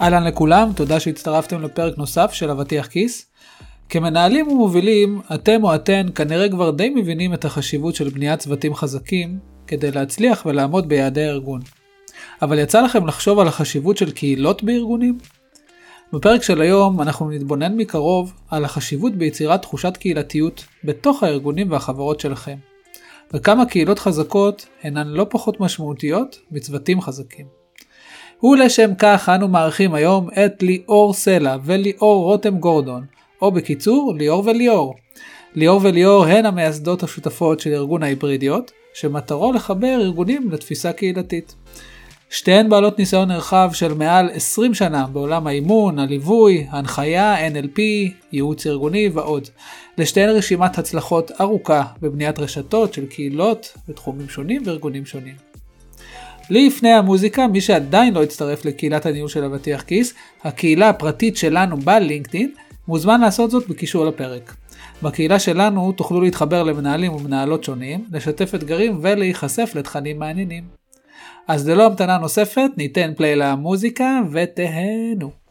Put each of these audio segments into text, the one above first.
אהלן לכולם, תודה שהצטרפתם לפרק נוסף של אבטיח כיס. כמנהלים ומובילים, אתם או אתן כנראה כבר די מבינים את החשיבות של בניית צוותים חזקים כדי להצליח ולעמוד ביעדי הארגון. אבל יצא לכם לחשוב על החשיבות של קהילות בארגונים? בפרק של היום אנחנו נתבונן מקרוב על החשיבות ביצירת תחושת קהילתיות בתוך הארגונים והחברות שלכם, וכמה קהילות חזקות הינן לא פחות משמעותיות מצוותים חזקים. ולשם כך אנו מארחים היום את ליאור סלע וליאור רותם גורדון, או בקיצור, ליאור וליאור. ליאור וליאור הן המייסדות השותפות של ארגון ההיברידיות, שמטרו לחבר ארגונים לתפיסה קהילתית. שתיהן בעלות ניסיון נרחב של מעל 20 שנה בעולם האימון, הליווי, ההנחיה, NLP, ייעוץ ארגוני ועוד. לשתיהן רשימת הצלחות ארוכה בבניית רשתות של קהילות בתחומים שונים וארגונים שונים. לפני המוזיקה, מי שעדיין לא הצטרף לקהילת הניהול של אבטיח כיס, הקהילה הפרטית שלנו בלינקדאין, מוזמן לעשות זאת בקישור לפרק. בקהילה שלנו תוכלו להתחבר למנהלים ומנהלות שונים, לשתף אתגרים ולהיחשף לתכנים מעניינים. אז ללא המתנה נוספת, ניתן פליי למוזיקה ותהנו.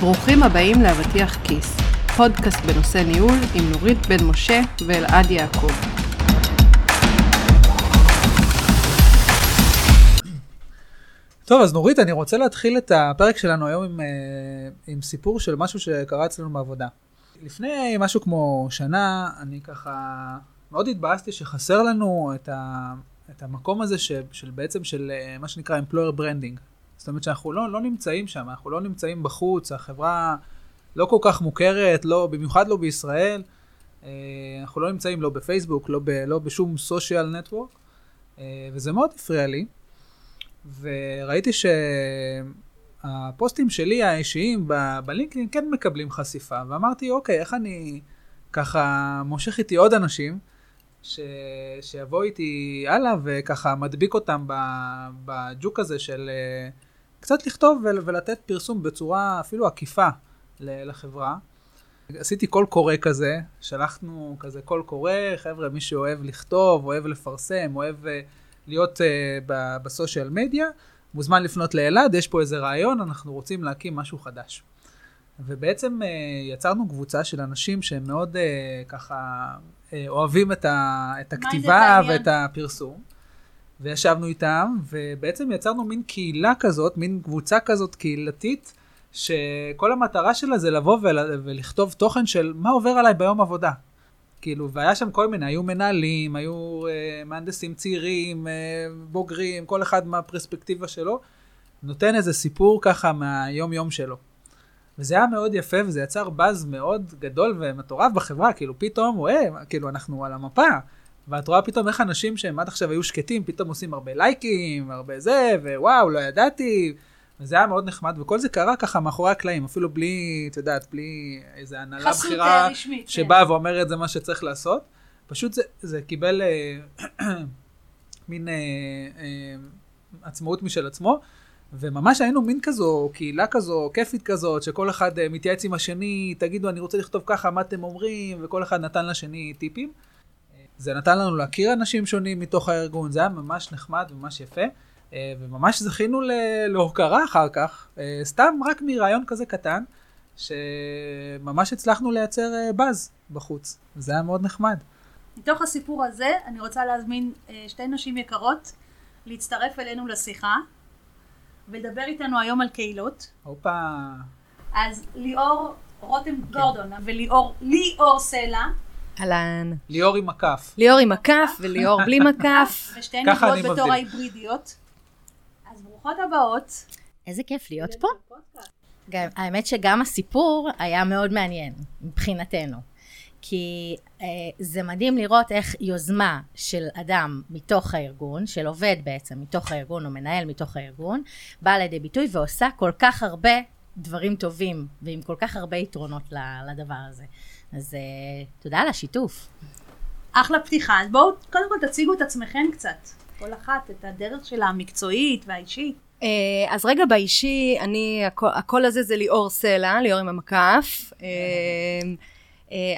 ברוכים הבאים לאבטיח כיס, פודקאסט בנושא ניהול עם נורית בן משה ואלעד יעקב. טוב, אז נורית, אני רוצה להתחיל את הפרק שלנו היום עם, אה, עם סיפור של משהו שקרה אצלנו בעבודה. לפני משהו כמו שנה, אני ככה מאוד התבאסתי שחסר לנו את, ה, את המקום הזה ש, של בעצם של אה, מה שנקרא employer branding. זאת אומרת שאנחנו לא, לא נמצאים שם, אנחנו לא נמצאים בחוץ, החברה לא כל כך מוכרת, לא, במיוחד לא בישראל. אה, אנחנו לא נמצאים לא בפייסבוק, לא, ב, לא בשום סושיאל נטוורק, וזה מאוד הפריע לי. וראיתי שהפוסטים שלי האישיים בלינקדאין כן מקבלים חשיפה, ואמרתי, אוקיי, איך אני ככה מושך איתי עוד אנשים, ש... שיבוא איתי הלאה וככה מדביק אותם בג'וק הזה של אה, קצת לכתוב ולתת פרסום בצורה אפילו עקיפה לחברה. עשיתי קול קורא כזה, שלחנו כזה קול קורא, חבר'ה, מי שאוהב לכתוב, אוהב לפרסם, אוהב אה, להיות uh, בסושיאל מדיה, מוזמן לפנות לאלעד, יש פה איזה רעיון, אנחנו רוצים להקים משהו חדש. ובעצם uh, יצרנו קבוצה של אנשים שהם מאוד uh, ככה uh, אוהבים את, ה, את הכתיבה ואת הפרסום. וישבנו איתם, ובעצם יצרנו מין קהילה כזאת, מין קבוצה כזאת קהילתית, שכל המטרה שלה זה לבוא ולכתוב תוכן של מה עובר עליי ביום עבודה. כאילו, והיה שם כל מיני, היו מנהלים, היו אה, מהנדסים צעירים, אה, בוגרים, כל אחד מהפרספקטיבה שלו, נותן איזה סיפור ככה מהיום-יום שלו. וזה היה מאוד יפה, וזה יצר באז מאוד גדול ומטורף בחברה, כאילו פתאום, רואה, כאילו אנחנו על המפה, ואת רואה פתאום איך אנשים שהם עד עכשיו היו שקטים, פתאום עושים הרבה לייקים, הרבה זה, ווואו, לא ידעתי, וזה היה מאוד נחמד, וכל זה קרה ככה מאחורי הקלעים, אפילו בלי, את יודעת, בלי איזה הנהלה בכירה רשמית, כן. שבאה כן. ואומרת זה מה שצריך לעשות. פשוט זה, זה קיבל אה, מין אה, אה, עצמאות משל עצמו, וממש היינו מין כזו, קהילה כזו, כיפית כזאת, שכל אחד אה, מתייעץ עם השני, תגידו, אני רוצה לכתוב ככה, מה אתם אומרים, וכל אחד נתן לשני טיפים. זה נתן לנו להכיר אנשים שונים מתוך הארגון, זה היה ממש נחמד וממש יפה. אה, וממש זכינו להוקרה אחר כך, אה, סתם רק מרעיון כזה קטן, שממש הצלחנו לייצר אה, באז בחוץ, וזה היה מאוד נחמד. מתוך הסיפור הזה אני רוצה להזמין שתי נשים יקרות להצטרף אלינו לשיחה ולדבר איתנו היום על קהילות. הופה. אז ליאור רותם כן. גורדון וליאור ליאור סלע. אהלן. ליאור עם מקף. ליאור עם מקף וליאור בלי מקף. ושתיהן נקראות בתור ההיברידיות. ברוכות הבאות. איזה כיף להיות פה. גם, האמת שגם הסיפור היה מאוד מעניין מבחינתנו. כי אה, זה מדהים לראות איך יוזמה של אדם מתוך הארגון, של עובד בעצם מתוך הארגון או מנהל מתוך הארגון, באה לידי ביטוי ועושה כל כך הרבה דברים טובים ועם כל כך הרבה יתרונות לדבר הזה. אז אה, תודה על השיתוף. אחלה פתיחה. אז בואו קודם כל תציגו את עצמכם קצת. כל אחת את הדרך שלה המקצועית והאישית. אה, אז רגע באישי, אני, הקול, הקול הזה זה ליאור סלע, ליאור עם המקף. אה,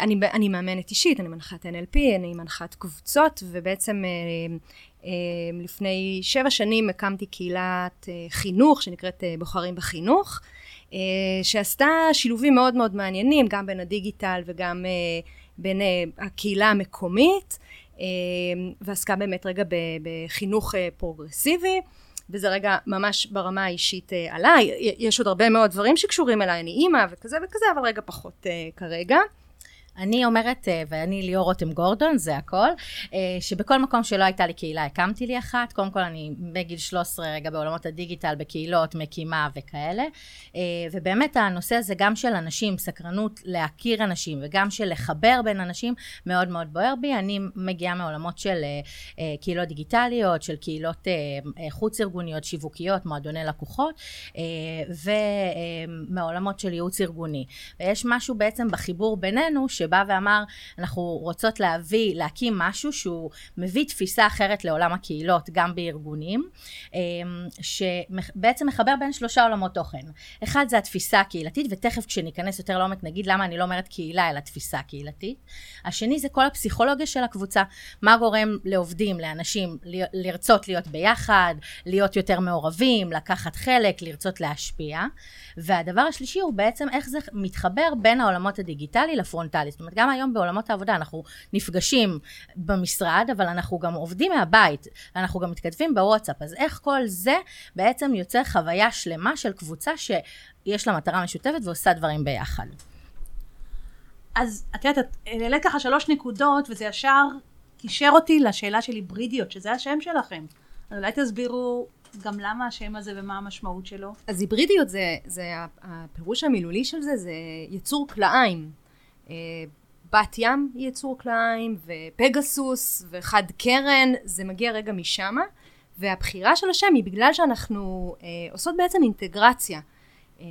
אני, אני מאמנת אישית, אני מנחת NLP, אני מנחת קבוצות, ובעצם לפני שבע שנים הקמתי קהילת חינוך שנקראת בוחרים בחינוך, שעשתה שילובים מאוד מאוד מעניינים, גם בין הדיגיטל וגם בין הקהילה המקומית. ועסקה באמת רגע בחינוך אה, פרוגרסיבי וזה רגע ממש ברמה האישית אה, עליי יש עוד הרבה מאוד דברים שקשורים אליי אני אימא וכזה וכזה אבל רגע פחות אה, כרגע אני אומרת, אה, ואני ליאור רותם גורדון, זה הכל, אה, שבכל מקום שלא הייתה לי קהילה, הקמתי לי אחת. קודם כל, אני בגיל 13, רגע, בעולמות הדיגיטל, בקהילות, מקימה וכאלה. אה, ובאמת, הנושא הזה, גם של אנשים, סקרנות להכיר אנשים, וגם של לחבר בין אנשים, מאוד מאוד בוער בי. אני מגיעה מעולמות של קהילות דיגיטליות, של קהילות חוץ-ארגוניות, שיווקיות, מועדוני לקוחות, ומעולמות של ייעוץ ארגוני. ויש משהו בעצם בחיבור בינינו, שבא ואמר, אנחנו רוצות להביא, להקים משהו שהוא מביא תפיסה אחרת לעולם הקהילות, גם בארגונים, אמ, שבעצם מחבר בין שלושה עולמות תוכן. אחד זה התפיסה הקהילתית, ותכף כשניכנס יותר לעומק נגיד למה אני לא אומרת קהילה, אלא תפיסה קהילתית. השני זה כל הפסיכולוגיה של הקבוצה, מה גורם לעובדים, לאנשים, לרצות להיות ביחד, להיות יותר מעורבים, לקחת חלק, לרצות להשפיע. והדבר השלישי הוא בעצם איך זה מתחבר בין העולמות הדיגיטלי לפרונטלי. זאת אומרת, גם היום בעולמות העבודה אנחנו נפגשים במשרד, אבל אנחנו גם עובדים מהבית, אנחנו גם מתכתבים בוואטסאפ, אז איך כל זה בעצם יוצר חוויה שלמה של קבוצה שיש לה מטרה משותפת ועושה דברים ביחד. אז את יודעת, את העלית ככה שלוש נקודות, וזה ישר קישר אותי לשאלה של היברידיות, שזה השם שלכם. אז אולי תסבירו גם למה השם הזה ומה המשמעות שלו? אז היברידיות זה, זה הפירוש המילולי של זה, זה יצור כלאיים. אה, בת ים היא יצור כלאיים, ופגסוס, וחד קרן, זה מגיע רגע משמה. והבחירה של השם היא בגלל שאנחנו אה, עושות בעצם אינטגרציה. אה,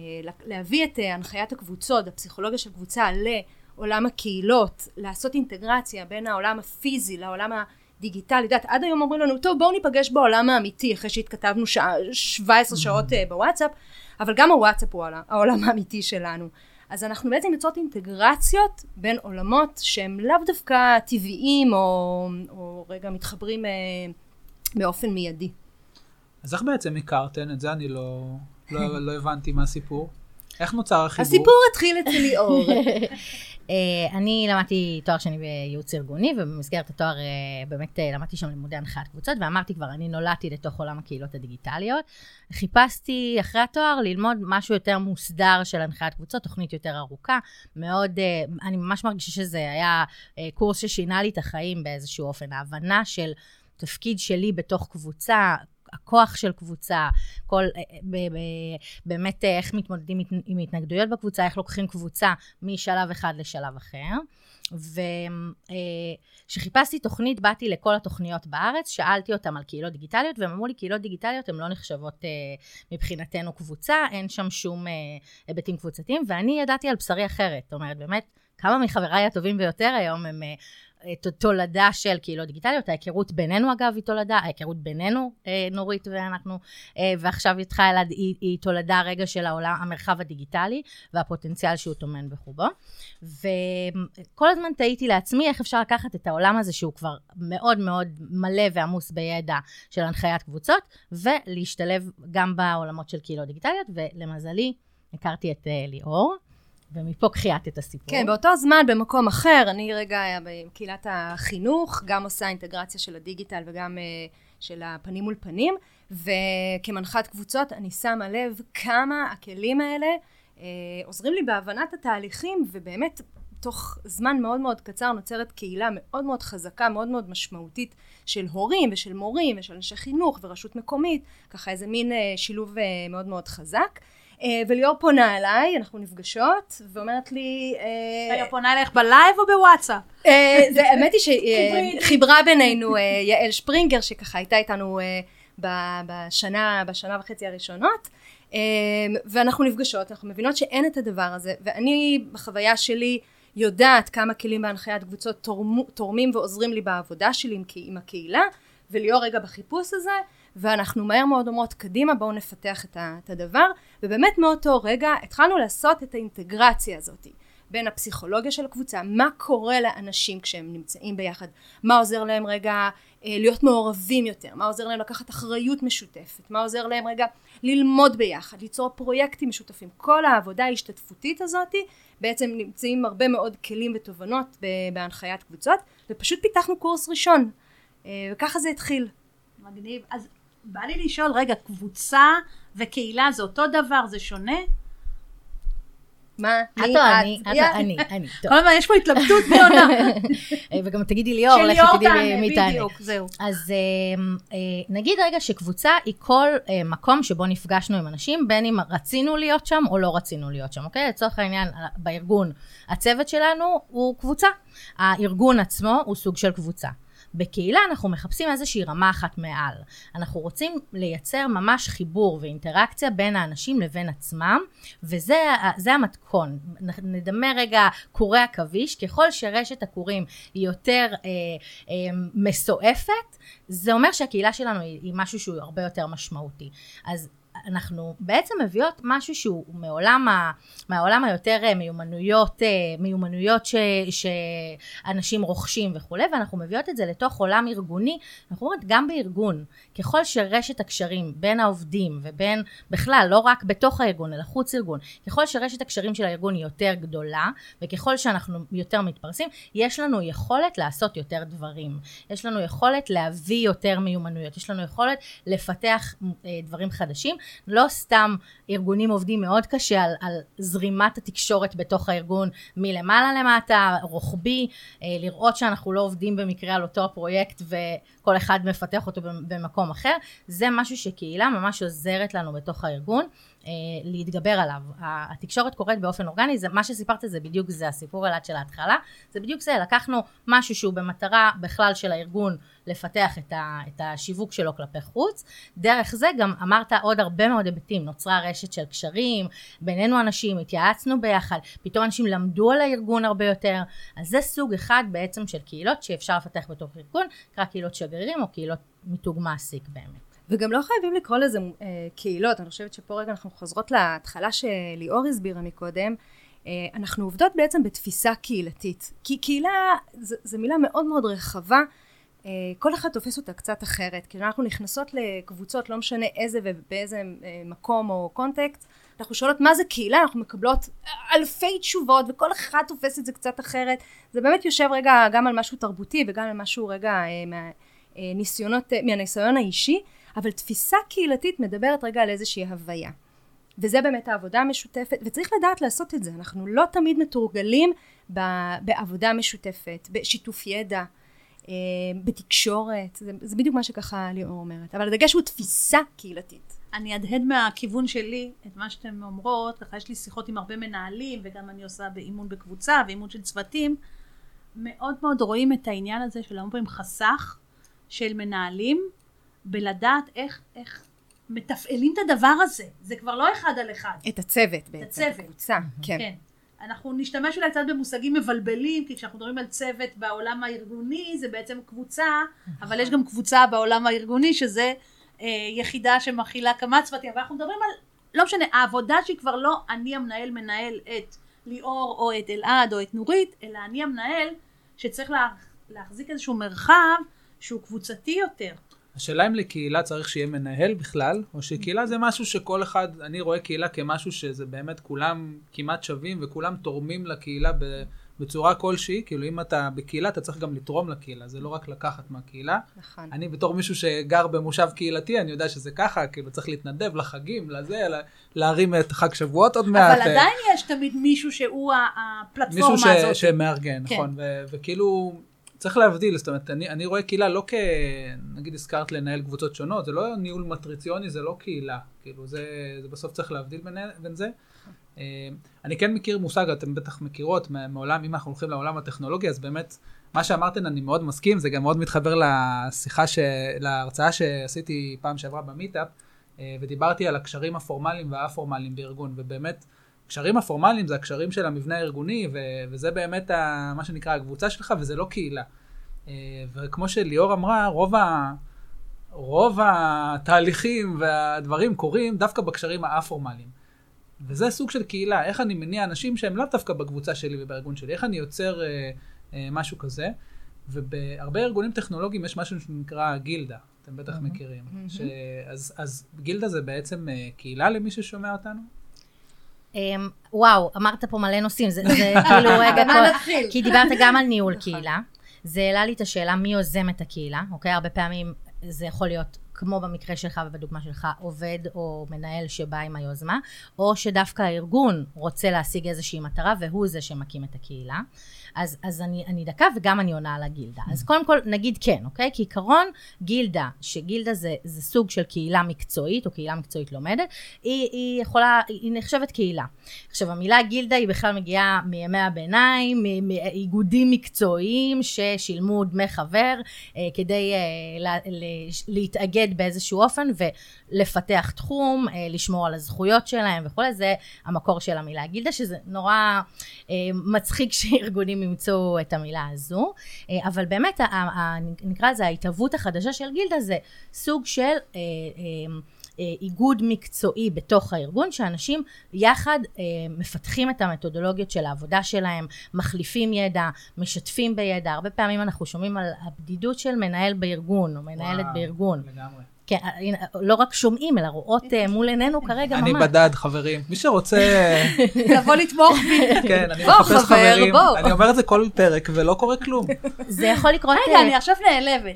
להביא את אה, הנחיית הקבוצות, הפסיכולוגיה של קבוצה לעולם הקהילות, לעשות אינטגרציה בין העולם הפיזי לעולם ה... דיגיטלי, יודעת, עד היום אומרים לנו, טוב בואו ניפגש בעולם האמיתי, אחרי שהתכתבנו שעה, 17 mm. שעות uh, בוואטסאפ, אבל גם הוואטסאפ הוא העולם האמיתי שלנו. אז אנחנו בעצם יוצרות אינטגרציות בין עולמות שהם לאו דווקא טבעיים או, או רגע מתחברים uh, באופן מיידי. אז איך בעצם הכרתן? את זה אני לא, לא, לא הבנתי מה הסיפור. איך נוצר החיבור? הסיפור התחיל אצל ליאור. אה, אני למדתי תואר שני בייעוץ ארגוני, ובמסגרת התואר אה, באמת אה, למדתי שם לימודי הנחיית קבוצות, ואמרתי כבר, אני נולדתי לתוך עולם הקהילות הדיגיטליות. חיפשתי אחרי התואר ללמוד משהו יותר מוסדר של הנחיית קבוצות, תוכנית יותר ארוכה, מאוד, אני ממש מרגישה שזה היה קורס ששינה לי את החיים באיזשהו אופן. ההבנה של תפקיד שלי בתוך קבוצה, הכוח של קבוצה, כל, אה, אה, באמת אה, איך מתמודדים עם התנגדויות בקבוצה, איך לוקחים קבוצה משלב אחד לשלב אחר. וכשחיפשתי תוכנית, באתי לכל התוכניות בארץ, שאלתי אותם על קהילות דיגיטליות, והם אמרו לי, קהילות דיגיטליות הן לא נחשבות מבחינתנו קבוצה, אין שם שום היבטים קבוצתיים, ואני ידעתי על בשרי אחרת. זאת אומרת, באמת, כמה מחבריי הטובים ביותר היום הם תולדה של קהילות דיגיטליות, ההיכרות בינינו אגב היא תולדה, ההיכרות בינינו, אה, נורית ואנחנו, אה, ועכשיו איתך אלעד, היא, היא תולדה רגע של העולם, המרחב הדיגיטלי והפוטנציאל שהוא טומן בחובו. וכל הזמן תהיתי לעצמי איך אפשר לקחת את העולם הזה שהוא כבר מאוד מאוד מלא ועמוס בידע של הנחיית קבוצות, ולהשתלב גם בעולמות של קהילות דיגיטליות, ולמזלי, הכרתי את אה, ליאור. ומפה קחיית את הסיפור. כן, באותו זמן, במקום אחר, אני רגע בקהילת החינוך, גם עושה אינטגרציה של הדיגיטל וגם uh, של הפנים מול פנים, וכמנחת קבוצות אני שמה לב כמה הכלים האלה uh, עוזרים לי בהבנת התהליכים, ובאמת תוך זמן מאוד מאוד קצר נוצרת קהילה מאוד מאוד חזקה, מאוד מאוד משמעותית של הורים ושל מורים ושל אנשי חינוך ורשות מקומית, ככה איזה מין uh, שילוב uh, מאוד מאוד חזק. אה, וליאור פונה אליי, אנחנו נפגשות, ואומרת לי... אה, ליאור פונה אלייך בלייב או בוואטסאפ? אה, האמת היא שחיברה בינינו יעל שפרינגר, שככה הייתה איתנו בשנה, בשנה וחצי הראשונות, ואנחנו נפגשות, אנחנו מבינות שאין את הדבר הזה, ואני בחוויה שלי יודעת כמה כלים בהנחיית קבוצות תורמים ועוזרים לי בעבודה שלי עם הקהילה, וליאור רגע בחיפוש הזה, ואנחנו מהר מאוד אומרות קדימה בואו נפתח את הדבר. ובאמת מאותו רגע התחלנו לעשות את האינטגרציה הזאת בין הפסיכולוגיה של הקבוצה, מה קורה לאנשים כשהם נמצאים ביחד, מה עוזר להם רגע אה, להיות מעורבים יותר, מה עוזר להם לקחת אחריות משותפת, מה עוזר להם רגע ללמוד ביחד, ליצור פרויקטים משותפים, כל העבודה ההשתתפותית הזאת בעצם נמצאים הרבה מאוד כלים ותובנות בהנחיית קבוצות ופשוט פיתחנו קורס ראשון וככה זה התחיל. מגניב. אז בא לי לשאול, רגע, קבוצה וקהילה זה אותו דבר, זה שונה? מה? את או אני? את או אני? אני. כל הזמן יש פה התלבטות מי עונה. וגם תגידי ליאור, לכי תדעי מי תענה. בדיוק, זהו. אז אה, נגיד רגע שקבוצה היא כל אה, מקום שבו נפגשנו עם אנשים, בין אם רצינו להיות שם או לא רצינו להיות שם, אוקיי? לצורך העניין, בארגון, הצוות שלנו הוא קבוצה. הארגון עצמו הוא סוג של קבוצה. בקהילה אנחנו מחפשים איזושהי רמה אחת מעל. אנחנו רוצים לייצר ממש חיבור ואינטראקציה בין האנשים לבין עצמם, וזה זה המתכון. נדמה רגע קורי עכביש, ככל שרשת הקורים היא יותר אה, אה, מסועפת, זה אומר שהקהילה שלנו היא, היא משהו שהוא הרבה יותר משמעותי. אז אנחנו בעצם מביאות משהו שהוא מעולם, ה, מהעולם היותר אה, מיומנויות, אה, מיומנויות ש, שאנשים רוכשים וכולי, ואנחנו מביאות את זה לתוך עולם ארגוני. אנחנו אומרים, גם בארגון, ככל שרשת הקשרים בין העובדים ובין, בכלל, לא רק בתוך הארגון, אלא חוץ ארגון, ככל שרשת הקשרים של הארגון היא יותר גדולה, וככל שאנחנו יותר מתפרסים, יש לנו יכולת לעשות יותר דברים. יש לנו יכולת להביא יותר מיומנויות, יש לנו יכולת לפתח אה, דברים חדשים. לא סתם ארגונים עובדים מאוד קשה על, על זרימת התקשורת בתוך הארגון מלמעלה למטה, רוחבי, אה, לראות שאנחנו לא עובדים במקרה על אותו הפרויקט וכל אחד מפתח אותו במקום אחר, זה משהו שקהילה ממש עוזרת לנו בתוך הארגון. אה, להתגבר עליו. התקשורת קורית באופן אורגני, זה, מה שסיפרת זה בדיוק זה הסיפור אלעד של ההתחלה, זה בדיוק זה, לקחנו משהו שהוא במטרה בכלל של הארגון לפתח את, ה, את השיווק שלו כלפי חוץ, דרך זה גם אמרת עוד הרבה מאוד היבטים, נוצרה רשת של קשרים, בינינו אנשים, התייעצנו ביחד, פתאום אנשים למדו על הארגון הרבה יותר, אז זה סוג אחד בעצם של קהילות שאפשר לפתח בתוך ארגון, נקרא קהילות שגרירים או קהילות מיתוג מעסיק באמת. וגם לא חייבים לקרוא לזה אה, קהילות, אני חושבת שפה רגע אנחנו חוזרות להתחלה שליאור הסבירה מקודם, אה, אנחנו עובדות בעצם בתפיסה קהילתית, כי קהילה זו מילה מאוד מאוד רחבה, אה, כל אחד תופס אותה קצת אחרת, כי אנחנו נכנסות לקבוצות, לא משנה איזה ובאיזה אה, מקום או קונטקסט, אנחנו שואלות מה זה קהילה, אנחנו מקבלות אלפי תשובות וכל אחד תופס את זה קצת אחרת, זה באמת יושב רגע גם על משהו תרבותי וגם על משהו רגע אה, מהניסיונות, מהניסיון האישי, אבל תפיסה קהילתית מדברת רגע על איזושהי הוויה. וזה באמת העבודה המשותפת, וצריך לדעת לעשות את זה. אנחנו לא תמיד מתורגלים בעבודה משותפת, בשיתוף ידע, אה, בתקשורת, זה, זה בדיוק מה שככה ליאור אומרת. אבל הדגש הוא תפיסה קהילתית. אני אדהד מהכיוון שלי את מה שאתן אומרות, ככה יש לי שיחות עם הרבה מנהלים, וגם אני עושה באימון בקבוצה ואימון של צוותים. מאוד מאוד רואים את העניין הזה של המון פעמים חסך של מנהלים בלדעת איך, איך מתפעלים את הדבר הזה. זה כבר לא אחד על אחד. את הצוות בעצם. את הצוות. קבוצה, כן. כן. אנחנו נשתמש אולי קצת במושגים מבלבלים, כי כשאנחנו מדברים על צוות בעולם הארגוני, זה בעצם קבוצה, אבל יש גם קבוצה בעולם הארגוני, שזה אה, יחידה שמכילה כמה צוותים, אבל אנחנו מדברים על, לא משנה, העבודה שהיא כבר לא אני המנהל מנהל את ליאור או את אלעד או את נורית, אלא אני המנהל שצריך לה, להחזיק איזשהו מרחב שהוא קבוצתי יותר. השאלה אם לקהילה צריך שיהיה מנהל בכלל, או שקהילה זה משהו שכל אחד, אני רואה קהילה כמשהו שזה באמת כולם כמעט שווים וכולם תורמים לקהילה בצורה כלשהי, כאילו אם אתה בקהילה אתה צריך גם לתרום לקהילה, זה לא רק לקחת מהקהילה. נכון. אני בתור מישהו שגר במושב קהילתי, אני יודע שזה ככה, כאילו צריך להתנדב לחגים, לזה, להרים את חג שבועות עוד מעט. אבל עדיין יש תמיד מישהו שהוא הפלטפורמה מישהו הזאת. מישהו שמארגן, כן. נכון, וכאילו... צריך להבדיל, זאת אומרת, אני, אני רואה קהילה לא כ... נגיד הזכרת לנהל קבוצות שונות, זה לא ניהול מטריציוני, זה לא קהילה. כאילו, זה, זה בסוף צריך להבדיל בין, בין זה. אה, אני כן מכיר מושג, אתם בטח מכירות מעולם, אם אנחנו הולכים לעולם הטכנולוגי, אז באמת, מה שאמרתם אני מאוד מסכים, זה גם מאוד מתחבר לשיחה, ש... להרצאה שעשיתי פעם שעברה במיטאפ, אה, ודיברתי על הקשרים הפורמליים והא-פורמליים בארגון, ובאמת, הקשרים הפורמליים זה הקשרים של המבנה הארגוני, ו- וזה באמת ה- מה שנקרא הקבוצה שלך, וזה לא קהילה. אה, וכמו שליאור אמרה, רוב, ה- רוב התהליכים והדברים קורים דווקא בקשרים האפורמליים. וזה סוג של קהילה, איך אני מניע אנשים שהם לאו דווקא בקבוצה שלי ובארגון שלי, איך אני יוצר אה, אה, משהו כזה. ובהרבה ארגונים טכנולוגיים יש משהו שנקרא גילדה, אתם בטח מכירים. ש... אז, אז גילדה זה בעצם אה, קהילה למי ששומע אותנו? אמ, וואו, אמרת פה מלא נושאים, זה, זה כאילו רגע, כל- נתחיל? כי דיברת גם על ניהול קהילה. זה העלה לי את השאלה מי יוזם את הקהילה, אוקיי? הרבה פעמים זה יכול להיות, כמו במקרה שלך ובדוגמה שלך, עובד או מנהל שבא עם היוזמה, או שדווקא הארגון רוצה להשיג איזושהי מטרה והוא זה שמקים את הקהילה. אז, אז אני, אני דקה וגם אני עונה על הגילדה. אז קודם כל נגיד כן, אוקיי? כעיקרון, גילדה, שגילדה זה, זה סוג של קהילה מקצועית, או קהילה מקצועית לומדת, היא, היא יכולה, היא נחשבת קהילה. עכשיו, המילה גילדה היא בכלל מגיעה מימי הביניים, מאיגודים מקצועיים ששילמו דמי חבר אה, כדי אה, לה, ל- להתאגד באיזשהו אופן ולפתח תחום, אה, לשמור על הזכויות שלהם וכולי, זה המקור של המילה גילדה, שזה נורא אה, מצחיק שארגונים ימצאו את המילה הזו, אה, אבל באמת, נקרא לזה ההתהוות החדשה של גילדה זה סוג של... אה, אה, איגוד מקצועי בתוך הארגון, שאנשים יחד אה, מפתחים את המתודולוגיות של העבודה שלהם, מחליפים ידע, משתפים בידע. הרבה פעמים אנחנו שומעים על הבדידות של מנהל בארגון, או מנהלת וואו, בארגון. לגמרי. כן, לא רק שומעים, אלא רואות אה, מול עינינו כרגע אני ממש. בדד, חברים. מי שרוצה, לבוא לתמוך בי. כן, אני מחפש חבר, חברים. בוא. אני אומר את זה כל פרק ולא קורה כלום. זה יכול לקרות... רגע, אה, אני עכשיו נעלבת,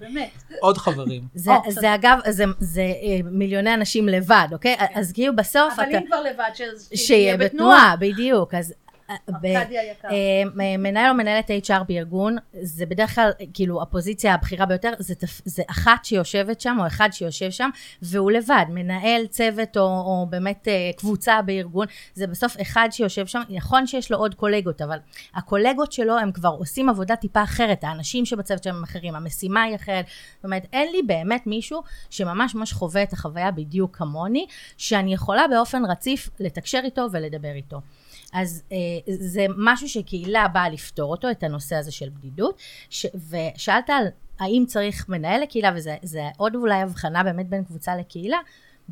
באמת. עוד חברים. זה, אגב, זה, זה מיליוני אנשים לבד, אוקיי? אז כאילו בסוף אבל. אם כבר לבד, שיהיה בתנועה, בדיוק. אה. אה, מנהל או מנהלת HR בארגון, זה בדרך כלל, כאילו, הפוזיציה הבכירה ביותר, זה, זה אחת שיושבת שם, או אחד שיושב שם, והוא לבד, מנהל צוות, או, או באמת אה, קבוצה בארגון, זה בסוף אחד שיושב שם, נכון שיש לו עוד קולגות, אבל הקולגות שלו, הם כבר עושים עבודה טיפה אחרת, האנשים שבצוות שלהם הם אחרים, המשימה היא אחרת, זאת אומרת, אין לי באמת מישהו שממש ממש חווה את החוויה בדיוק כמוני, שאני יכולה באופן רציף לתקשר איתו ולדבר איתו. אז אה, זה משהו שקהילה באה לפתור אותו, את הנושא הזה של בדידות. ש, ושאלת על האם צריך מנהל לקהילה, וזה זה עוד אולי הבחנה באמת בין קבוצה לקהילה.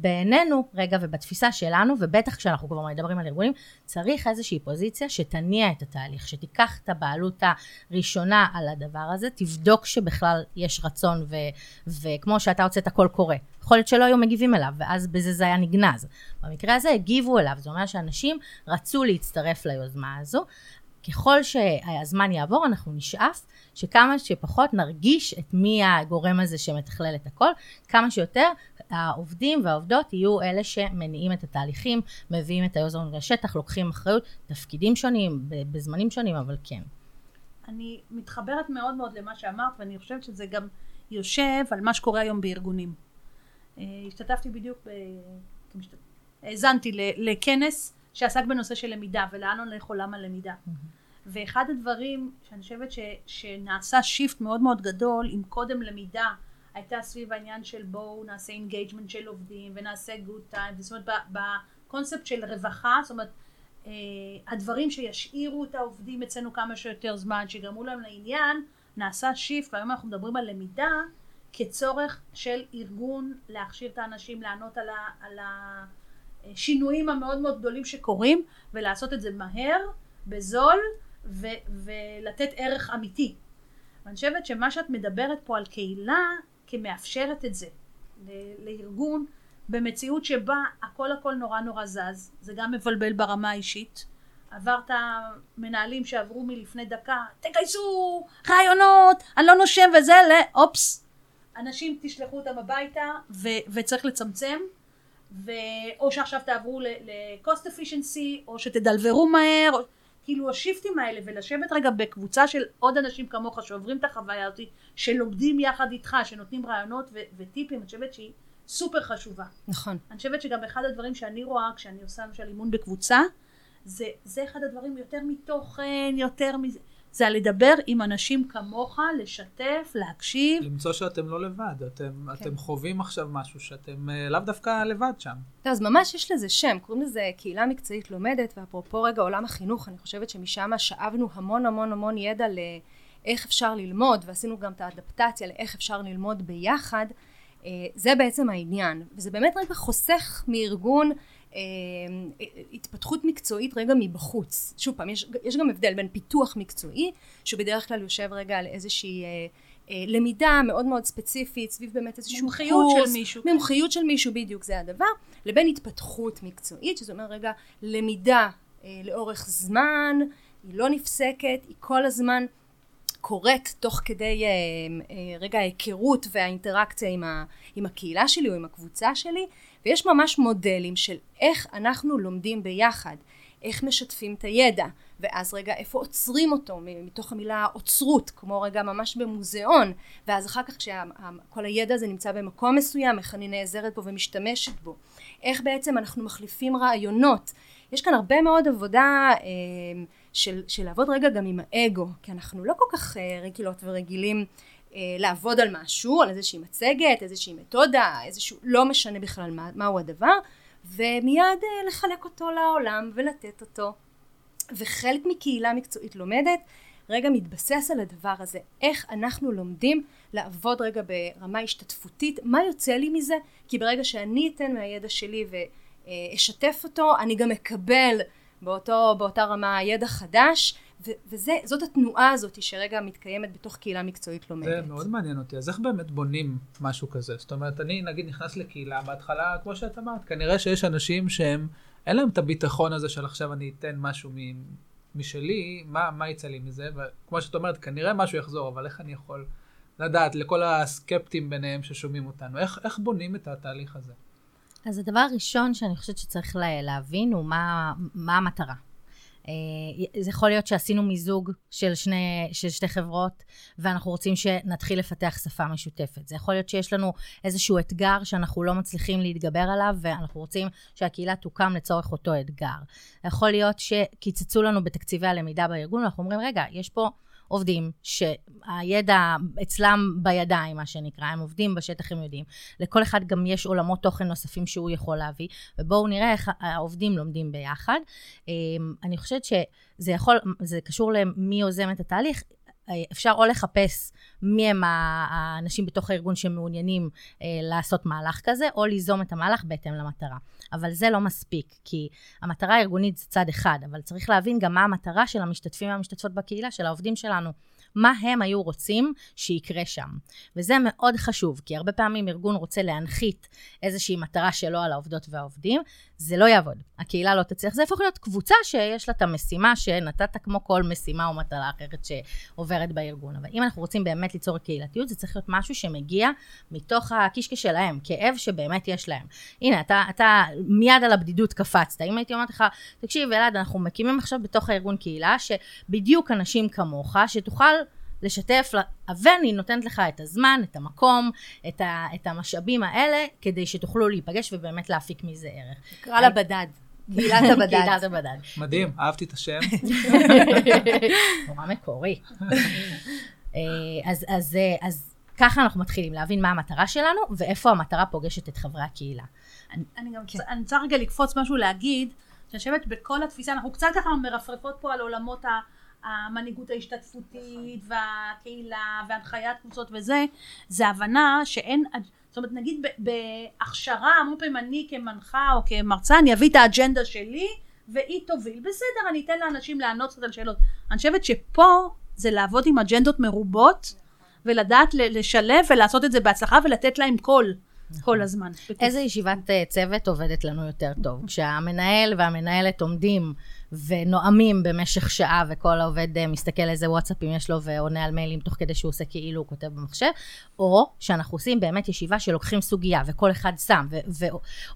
בעינינו, רגע, ובתפיסה שלנו, ובטח כשאנחנו כבר מדברים על ארגונים, צריך איזושהי פוזיציה שתניע את התהליך, שתיקח את הבעלות הראשונה על הדבר הזה, תבדוק שבכלל יש רצון, ו, וכמו שאתה הוצאת קול קורא, יכול להיות שלא היו מגיבים אליו, ואז בזה זה היה נגנז. במקרה הזה הגיבו אליו, זאת אומרת שאנשים רצו להצטרף ליוזמה הזו. ככל שהזמן יעבור, אנחנו נשאף שכמה שפחות נרגיש את מי הגורם הזה שמתכלל את הכל, כמה שיותר העובדים והעובדות יהיו אלה שמניעים את התהליכים, מביאים את היוזמות לשטח, לוקחים אחריות, תפקידים שונים, בזמנים שונים, אבל כן. אני מתחברת מאוד מאוד למה שאמרת, ואני חושבת שזה גם יושב על מה שקורה היום בארגונים. אה, השתתפתי בדיוק, האזנתי לכנס שעסק בנושא של למידה, ולאן הולך עולם הלמידה. ואחד הדברים שאני חושבת ש, שנעשה shift מאוד מאוד גדול, אם קודם למידה הייתה סביב העניין של בואו נעשה engagement של עובדים ונעשה good time, זאת אומרת בקונספט של רווחה, זאת אומרת אה, הדברים שישאירו את העובדים אצלנו כמה שיותר זמן, שיגרמו להם לעניין, נעשה shift, והיום אנחנו מדברים על למידה כצורך של ארגון להכשיר את האנשים, לענות על, ה, על השינויים המאוד מאוד גדולים שקורים, ולעשות את זה מהר, בזול, ו, ולתת ערך אמיתי. ואני חושבת שמה שאת מדברת פה על קהילה כמאפשרת את זה לארגון במציאות שבה הכל הכל נורא נורא זז, זה גם מבלבל ברמה האישית. עברת מנהלים שעברו מלפני דקה, תגייסו רעיונות, אני לא נושם וזה, לאופס, אנשים תשלחו אותם הביתה ו- וצריך לצמצם, ו- או שעכשיו תעברו ל-cost efficiency, או שתדלברו מהר, או... כאילו השיפטים האלה, ולשבת רגע בקבוצה של עוד אנשים כמוך שעוברים את החוויה הזאת, שלומדים יחד איתך, שנותנים רעיונות ו- וטיפים, אני חושבת שהיא סופר חשובה. נכון. אני חושבת שגם אחד הדברים שאני רואה כשאני עושה למשל אימון בקבוצה, זה, זה אחד הדברים יותר מתוכן, יותר מזה, זה על לדבר עם אנשים כמוך, לשתף, להקשיב. למצוא שאתם לא לבד, אתם, כן. אתם חווים עכשיו משהו שאתם אה, לאו דווקא לבד שם. אז ממש יש לזה שם, קוראים לזה קהילה מקצועית לומדת, ואפרופו רגע עולם החינוך, אני חושבת שמשם שאבנו המון המון המון ידע לאיך אפשר ללמוד, ועשינו גם את האדפטציה לאיך אפשר ללמוד ביחד. אה, זה בעצם העניין, וזה באמת רגע חוסך מארגון אה, התפתחות מקצועית רגע מבחוץ. שוב פעם, יש, יש גם הבדל בין פיתוח מקצועי, שבדרך כלל יושב רגע על איזושהי אה, אה, למידה מאוד מאוד ספציפית, סביב באמת איזשהו מומחיות קורס, של מישהו. מומחיות של מישהו בדיוק זה הדבר, לבין התפתחות מקצועית, שזה אומר רגע למידה אה, לאורך זמן, היא לא נפסקת, היא כל הזמן קורית תוך כדי אה, אה, רגע ההיכרות והאינטראקציה עם, ה, עם הקהילה שלי או עם הקבוצה שלי, ויש ממש מודלים של איך אנחנו לומדים ביחד, איך משתפים את הידע, ואז רגע איפה עוצרים אותו? מתוך המילה אוצרות כמו רגע ממש במוזיאון ואז אחר כך כשכל הידע הזה נמצא במקום מסוים איך אני נעזרת בו ומשתמשת בו. איך בעצם אנחנו מחליפים רעיונות? יש כאן הרבה מאוד עבודה אה, של, של לעבוד רגע גם עם האגו כי אנחנו לא כל כך אה, רגילות ורגילים לעבוד על משהו על איזושהי מצגת איזושהי מתודה איזשהו לא משנה בכלל מה, מהו הדבר ומיד אה, לחלק אותו לעולם ולתת אותו. וחלק מקהילה מקצועית לומדת רגע מתבסס על הדבר הזה איך אנחנו לומדים לעבוד רגע ברמה השתתפותית מה יוצא לי מזה? כי ברגע שאני אתן מהידע שלי ואשתף אותו אני גם אקבל באותו, באותה רמה ידע חדש וזאת התנועה הזאת שרגע מתקיימת בתוך קהילה מקצועית לומדת. זה מאוד מעניין אותי, אז איך באמת בונים משהו כזה? זאת אומרת, אני נגיד נכנס לקהילה בהתחלה, כמו שאת אמרת, כנראה שיש אנשים שהם אין להם את הביטחון הזה של עכשיו אני אתן משהו משלי, מה, מה יצא לי מזה, וכמו שאת אומרת, כנראה משהו יחזור, אבל איך אני יכול לדעת לכל הסקפטים ביניהם ששומעים אותנו, איך, איך בונים את התהליך הזה? אז הדבר הראשון שאני חושבת שצריך להבין הוא מה, מה המטרה. אה, זה יכול להיות שעשינו מיזוג של, שני, של שתי חברות, ואנחנו רוצים שנתחיל לפתח שפה משותפת. זה יכול להיות שיש לנו איזשהו אתגר שאנחנו לא מצליחים להתגבר עליו, ואנחנו רוצים שהקהילה תוקם לצורך אותו אתגר. יכול להיות שקיצצו לנו בתקציבי הלמידה בארגון, ואנחנו אומרים, רגע, יש פה... עובדים שהידע אצלם בידיים, מה שנקרא, הם עובדים בשטח, הם יודעים. לכל אחד גם יש עולמות תוכן נוספים שהוא יכול להביא, ובואו נראה איך העובדים לומדים ביחד. אמ, אני חושבת שזה יכול, זה קשור למי יוזם את התהליך. אפשר או לחפש מי הם האנשים בתוך הארגון שמעוניינים אה, לעשות מהלך כזה, או ליזום את המהלך בהתאם למטרה. אבל זה לא מספיק, כי המטרה הארגונית זה צד אחד, אבל צריך להבין גם מה המטרה של המשתתפים והמשתתפות בקהילה, של העובדים שלנו. מה הם היו רוצים שיקרה שם. וזה מאוד חשוב, כי הרבה פעמים ארגון רוצה להנחית איזושהי מטרה שלו על העובדות והעובדים, זה לא יעבוד. הקהילה לא תצליח. זה יהפוך להיות קבוצה שיש לה את המשימה שנתת כמו כל משימה או מטרה אחרת שעוברת בארגון. אבל אם אנחנו רוצים באמת ליצור קהילתיות, זה צריך להיות משהו שמגיע מתוך הקישקע שלהם, כאב שבאמת יש להם. הנה, אתה, אתה מיד על הבדידות קפצת. אם הייתי אומרת לך, תקשיב, אלעד, אנחנו מקימים עכשיו בתוך הארגון קהילה, שבדיוק אנשים כמוך, שתוכל לשתף, ואני נותנת לך את הזמן, את המקום, את, ה, את המשאבים האלה, כדי שתוכלו להיפגש ובאמת להפיק מזה ערך. נקרא לה בדד. קהילת הבדד. קהילת הבדד. מדהים, אהבתי את השם. נורא מקורי. אה, אז, אז, אה, אז ככה אנחנו מתחילים להבין מה המטרה שלנו, ואיפה המטרה פוגשת את חברי הקהילה. אני, אני גם, כן. אני רוצה רגע לקפוץ משהו להגיד, שאני חושבת בכל התפיסה, אנחנו קצת ככה מרפרפות פה על עולמות ה... המנהיגות ההשתתפותית והקהילה והנחיית קבוצות וזה, זה הבנה שאין, זאת אומרת נגיד בהכשרה, הרבה פעמים אני כמנחה או כמרצה, אני אביא את האג'נדה שלי והיא תוביל, בסדר, אני אתן לאנשים לענות קצת על שאלות. אני חושבת שפה זה לעבוד עם אג'נדות מרובות ולדעת לשלב ולעשות את זה בהצלחה ולתת להם קול. כל הזמן. איזה ישיבת אה, צוות עובדת לנו יותר טוב? כשהמנהל והמנהלת עומדים ונואמים במשך שעה, וכל העובד אה, מסתכל איזה וואטסאפים יש לו ועונה על מיילים תוך כדי שהוא עושה כאילו הוא כותב במחשב, או שאנחנו עושים באמת ישיבה שלוקחים סוגיה וכל אחד שם,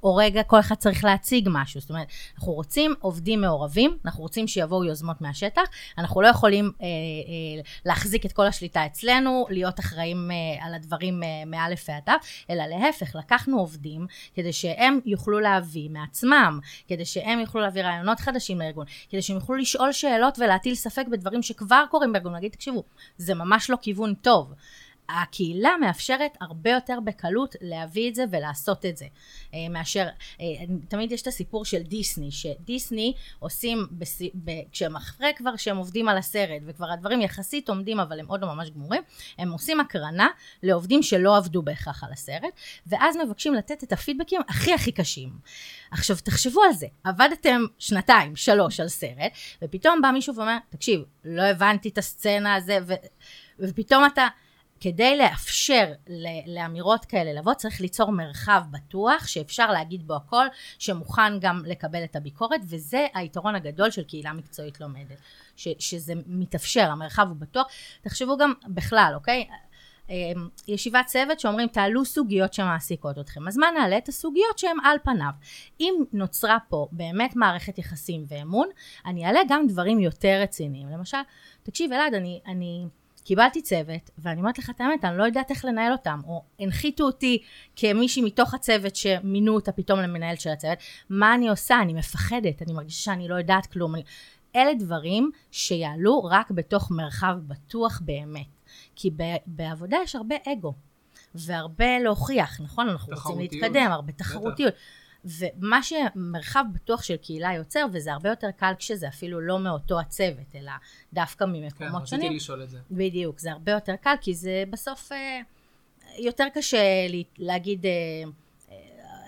או רגע כל אחד צריך להציג משהו. זאת אומרת, אנחנו רוצים עובדים מעורבים, אנחנו רוצים שיבואו יוזמות מהשטח, אנחנו לא יכולים אה, אה, להחזיק את כל השליטה אצלנו, להיות אחראים אה, על הדברים אה, מאלף ועד תו, אלא להפך, לקחנו עובדים כדי שהם יוכלו להביא מעצמם, כדי שהם יוכלו להביא רעיונות חדשים לארגון. בארגון, כדי שהם יוכלו לשאול שאלות ולהטיל ספק בדברים שכבר קורים בארגון, להגיד, תקשיבו, זה ממש לא כיוון טוב. הקהילה מאפשרת הרבה יותר בקלות להביא את זה ולעשות את זה, אה, מאשר, אה, תמיד יש את הסיפור של דיסני, שדיסני עושים. כשהם אחרי כבר שהם עובדים על הסרט, וכבר הדברים יחסית עומדים אבל הם עוד לא ממש גמורים, הם עושים הקרנה לעובדים שלא עבדו בהכרח על הסרט, ואז מבקשים לתת את הפידבקים הכי הכי קשים. עכשיו תחשבו על זה, עבדתם שנתיים, שלוש על סרט, ופתאום בא מישהו ואומר, תקשיב, לא הבנתי את הסצנה הזה, ו... ופתאום אתה... כדי לאפשר לאמירות כאלה לבוא, צריך ליצור מרחב בטוח שאפשר להגיד בו הכל, שמוכן גם לקבל את הביקורת, וזה היתרון הגדול של קהילה מקצועית לומדת, ש, שזה מתאפשר, המרחב הוא בטוח. תחשבו גם בכלל, אוקיי? אמ, ישיבת צוות שאומרים תעלו סוגיות שמעסיקות אתכם. אז מה נעלה את הסוגיות שהן על פניו. אם נוצרה פה באמת מערכת יחסים ואמון, אני אעלה גם דברים יותר רציניים. למשל, תקשיב אלעד, אני, אני קיבלתי צוות, ואני אומרת לך את האמת, אני לא יודעת איך לנהל אותם, או הנחיתו אותי כמישהי מתוך הצוות שמינו אותה פתאום למנהל של הצוות, מה אני עושה? אני מפחדת, אני מרגישה שאני לא יודעת כלום. אלה דברים שיעלו רק בתוך מרחב בטוח באמת. כי בעבודה יש הרבה אגו, והרבה להוכיח, נכון? אנחנו רוצים להתקדם, הרבה תחרותיות. בטח. ומה שמרחב בטוח של קהילה יוצר, וזה הרבה יותר קל כשזה אפילו לא מאותו הצוות, אלא דווקא ממקומות כן, שונים. כן, רציתי לשאול את זה. בדיוק, זה הרבה יותר קל, כי זה בסוף אה, יותר קשה להגיד, אה,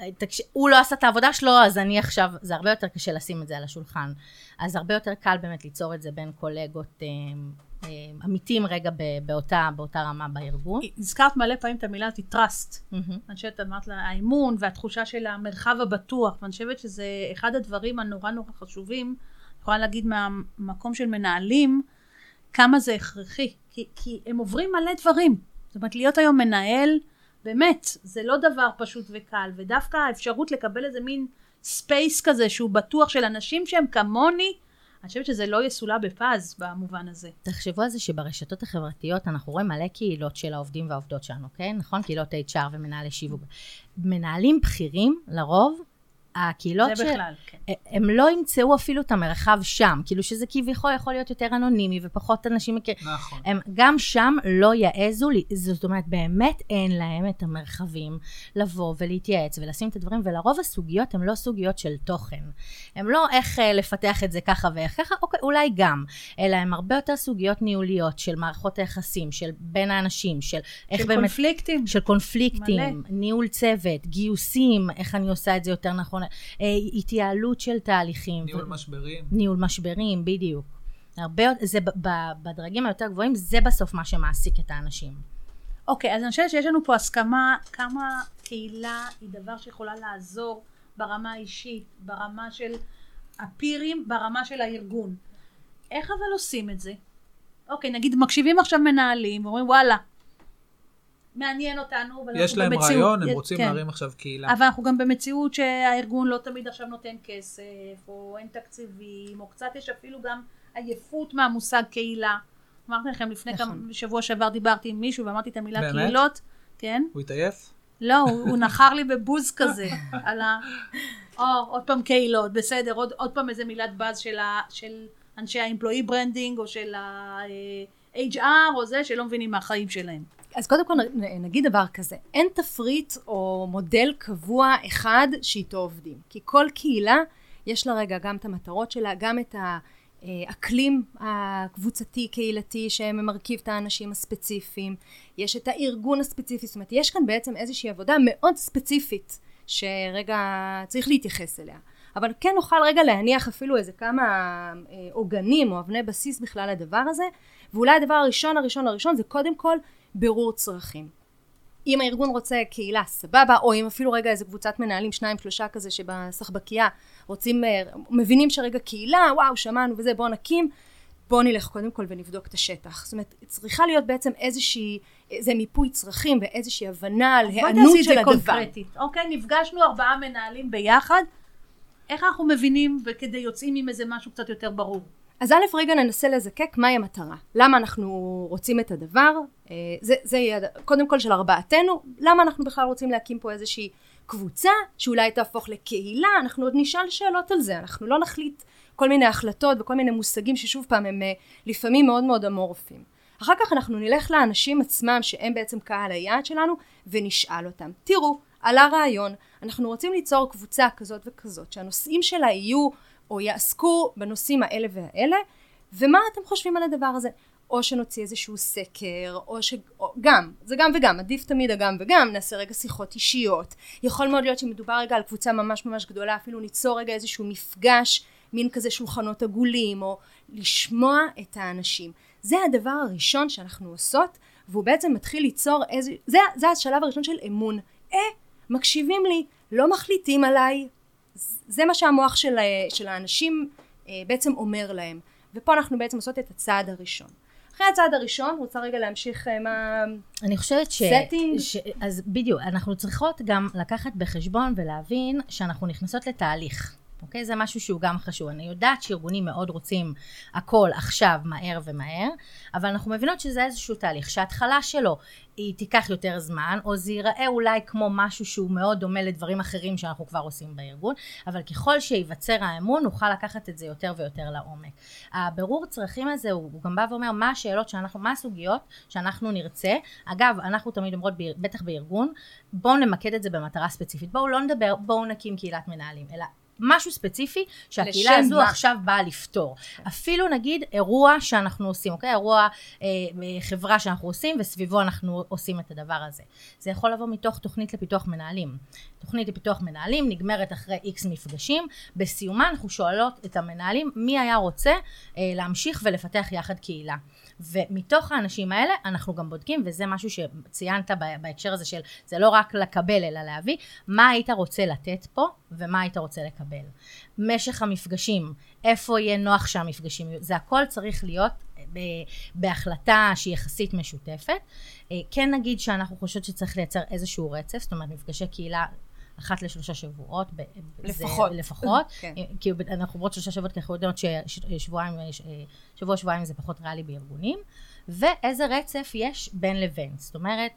אה, תקש... הוא לא עשה את העבודה שלו, אז אני עכשיו, זה הרבה יותר קשה לשים את זה על השולחן. אז הרבה יותר קל באמת ליצור את זה בין קולגות אה, עמיתים רגע באותה, באותה רמה בארגון. הזכרת מלא פעמים את המילה הזאת, trust. אני חושבת, אמרת לה, האמון והתחושה של המרחב הבטוח, ואני חושבת שזה אחד הדברים הנורא נורא חשובים, אני יכולה להגיד מהמקום של מנהלים, כמה זה הכרחי, כי, כי הם עוברים מלא דברים. זאת אומרת, להיות היום מנהל, באמת, זה לא דבר פשוט וקל, ודווקא האפשרות לקבל איזה מין space כזה שהוא בטוח של אנשים שהם כמוני, אני חושבת שזה לא יסולא בפז במובן הזה. תחשבו על זה שברשתות החברתיות אנחנו רואים מלא קהילות של העובדים והעובדות שלנו, כן? נכון? קהילות HR ומנהלי שיווק. מנהלים בכירים, לרוב, הקהילות זה ש... בכלל, כן. הם לא ימצאו אפילו את המרחב שם, כאילו שזה כביכול יכול להיות יותר אנונימי ופחות אנשים מכירים. נכון. הם גם שם לא יעזו, זאת אומרת, באמת אין להם את המרחבים לבוא ולהתייעץ ולשים את הדברים, ולרוב הסוגיות הן לא סוגיות של תוכן. הם לא איך אה, לפתח את זה ככה ואיך ככה, אוקיי, אולי גם, אלא הם הרבה יותר סוגיות ניהוליות של מערכות היחסים, של בין האנשים, של איך של באמת... קונפליקטים. של קונפליקטים, מלא. ניהול צוות, גיוסים, איך אני עושה את זה יותר נכון. אה, התייעלות של תהליכים. ניהול ו... משברים. ניהול משברים, בדיוק. הרבה, זה בדרגים היותר גבוהים, זה בסוף מה שמעסיק את האנשים. אוקיי, okay, אז אני חושבת שיש לנו פה הסכמה כמה קהילה היא דבר שיכולה לעזור ברמה האישית, ברמה של הפירים, ברמה של הארגון. איך אבל עושים את זה? אוקיי, נגיד מקשיבים עכשיו מנהלים, ואומרים וואלה, מעניין אותנו. יש להם במציאות, רעיון, הם רוצים כן. להרים עכשיו קהילה. אבל אנחנו גם במציאות שהארגון לא תמיד עכשיו נותן כסף, או אין תקציבים, או קצת יש אפילו גם עייפות מהמושג קהילה. אמרתי לכם, לפני נכון. כמה, שבוע שעבר דיברתי עם מישהו ואמרתי את המילה באמת? קהילות. כן. הוא התעייף? לא, הוא, הוא נחר לי בבוז כזה, על ה... או, עוד פעם קהילות, בסדר, עוד, עוד פעם איזה מילת באז של, ה, של אנשי ה-employee branding, או של ה-HR, או זה, שלא מבינים מהחיים שלהם. אז קודם כל נגיד דבר כזה, אין תפריט או מודל קבוע אחד שאיתו עובדים, כי כל קהילה יש לה רגע גם את המטרות שלה, גם את האקלים הקבוצתי קהילתי שממרכיב את האנשים הספציפיים, יש את הארגון הספציפי, זאת אומרת יש כאן בעצם איזושהי עבודה מאוד ספציפית שרגע צריך להתייחס אליה. אבל כן נוכל רגע להניח אפילו איזה כמה אה, עוגנים או אבני בסיס בכלל לדבר הזה ואולי הדבר הראשון הראשון הראשון זה קודם כל בירור צרכים. אם הארגון רוצה קהילה סבבה או אם אפילו רגע איזה קבוצת מנהלים שניים שלושה כזה שבסחבקייה רוצים אה, מבינים שרגע קהילה וואו שמענו וזה בואו נקים בואו נלך קודם כל ונבדוק את השטח זאת אומרת צריכה להיות בעצם איזושהי איזה מיפוי צרכים ואיזושהי הבנה על היענות של הדבר. קונקרטית. אוקיי נפגשנו ארבעה מנהלים ביחד איך אנחנו מבינים וכדי יוצאים עם איזה משהו קצת יותר ברור אז א' רגע ננסה לזקק מהי המטרה, למה אנחנו רוצים את הדבר, אה, זה, זה יהיה קודם כל של ארבעתנו, למה אנחנו בכלל רוצים להקים פה איזושהי קבוצה שאולי תהפוך לקהילה, אנחנו עוד נשאל שאלות על זה, אנחנו לא נחליט כל מיני החלטות וכל מיני מושגים ששוב פעם הם אה, לפעמים מאוד מאוד אמורפיים. אחר כך אנחנו נלך לאנשים עצמם שהם בעצם קהל היעד שלנו ונשאל אותם. תראו, עלה רעיון, אנחנו רוצים ליצור קבוצה כזאת וכזאת שהנושאים שלה יהיו או יעסקו בנושאים האלה והאלה ומה אתם חושבים על הדבר הזה? או שנוציא איזשהו סקר, או ש... או, גם, זה גם וגם, עדיף תמיד הגם וגם, נעשה רגע שיחות אישיות. יכול מאוד להיות שמדובר רגע על קבוצה ממש ממש גדולה, אפילו ניצור רגע איזשהו מפגש, מין כזה שולחנות עגולים, או לשמוע את האנשים. זה הדבר הראשון שאנחנו עושות, והוא בעצם מתחיל ליצור איזה... זה, זה השלב הראשון של אמון. אה, מקשיבים לי, לא מחליטים עליי. זה מה שהמוח של, של האנשים אה, בעצם אומר להם. ופה אנחנו בעצם עושות את הצעד הראשון. אחרי הצעד הראשון, רוצה רגע להמשיך אה, מה... אני חושבת ש... Setting. ש... אז בדיוק, אנחנו צריכות גם לקחת בחשבון ולהבין שאנחנו נכנסות לתהליך. אוקיי? זה משהו שהוא גם חשוב. אני יודעת שארגונים מאוד רוצים הכל עכשיו, מהר ומהר, אבל אנחנו מבינות שזה איזשהו תהליך, שההתחלה שלו היא תיקח יותר זמן, או זה ייראה אולי כמו משהו שהוא מאוד דומה לדברים אחרים שאנחנו כבר עושים בארגון, אבל ככל שייווצר האמון, נוכל לקחת את זה יותר ויותר לעומק. הבירור צרכים הזה, הוא, גם בא ואומר מה השאלות שאנחנו, מה הסוגיות שאנחנו נרצה. אגב, אנחנו תמיד אומרות, בטח בארגון, בואו נמקד את זה במטרה ספציפית. בואו לא נדבר, בואו נקים קהילת מנהלים, אלא משהו ספציפי שהקהילה הזו מה? עכשיו באה לפתור. אפילו נגיד אירוע שאנחנו עושים, אוקיי? אירוע אה, חברה שאנחנו עושים וסביבו אנחנו עושים את הדבר הזה. זה יכול לבוא מתוך תוכנית לפיתוח מנהלים. תוכנית לפיתוח מנהלים נגמרת אחרי איקס מפגשים, בסיומה אנחנו שואלות את המנהלים מי היה רוצה אה, להמשיך ולפתח יחד קהילה. ומתוך האנשים האלה אנחנו גם בודקים, וזה משהו שציינת בהקשר הזה של זה לא רק לקבל אלא להביא, מה היית רוצה לתת פה ומה היית רוצה לקבל. משך המפגשים, איפה יהיה נוח שהמפגשים יהיו, זה הכל צריך להיות ב- בהחלטה שהיא יחסית משותפת. אה, כן נגיד שאנחנו חושבות שצריך לייצר איזשהו רצף, זאת אומרת מפגשי קהילה אחת לשלושה שבועות. לפחות. זה, לפחות. כן. כי אנחנו אומרות שלושה שבועות, כי אנחנו יודעות ששבועיים, שבוע שבועיים זה פחות ריאלי בארגונים. ואיזה רצף יש בין לבין. זאת אומרת,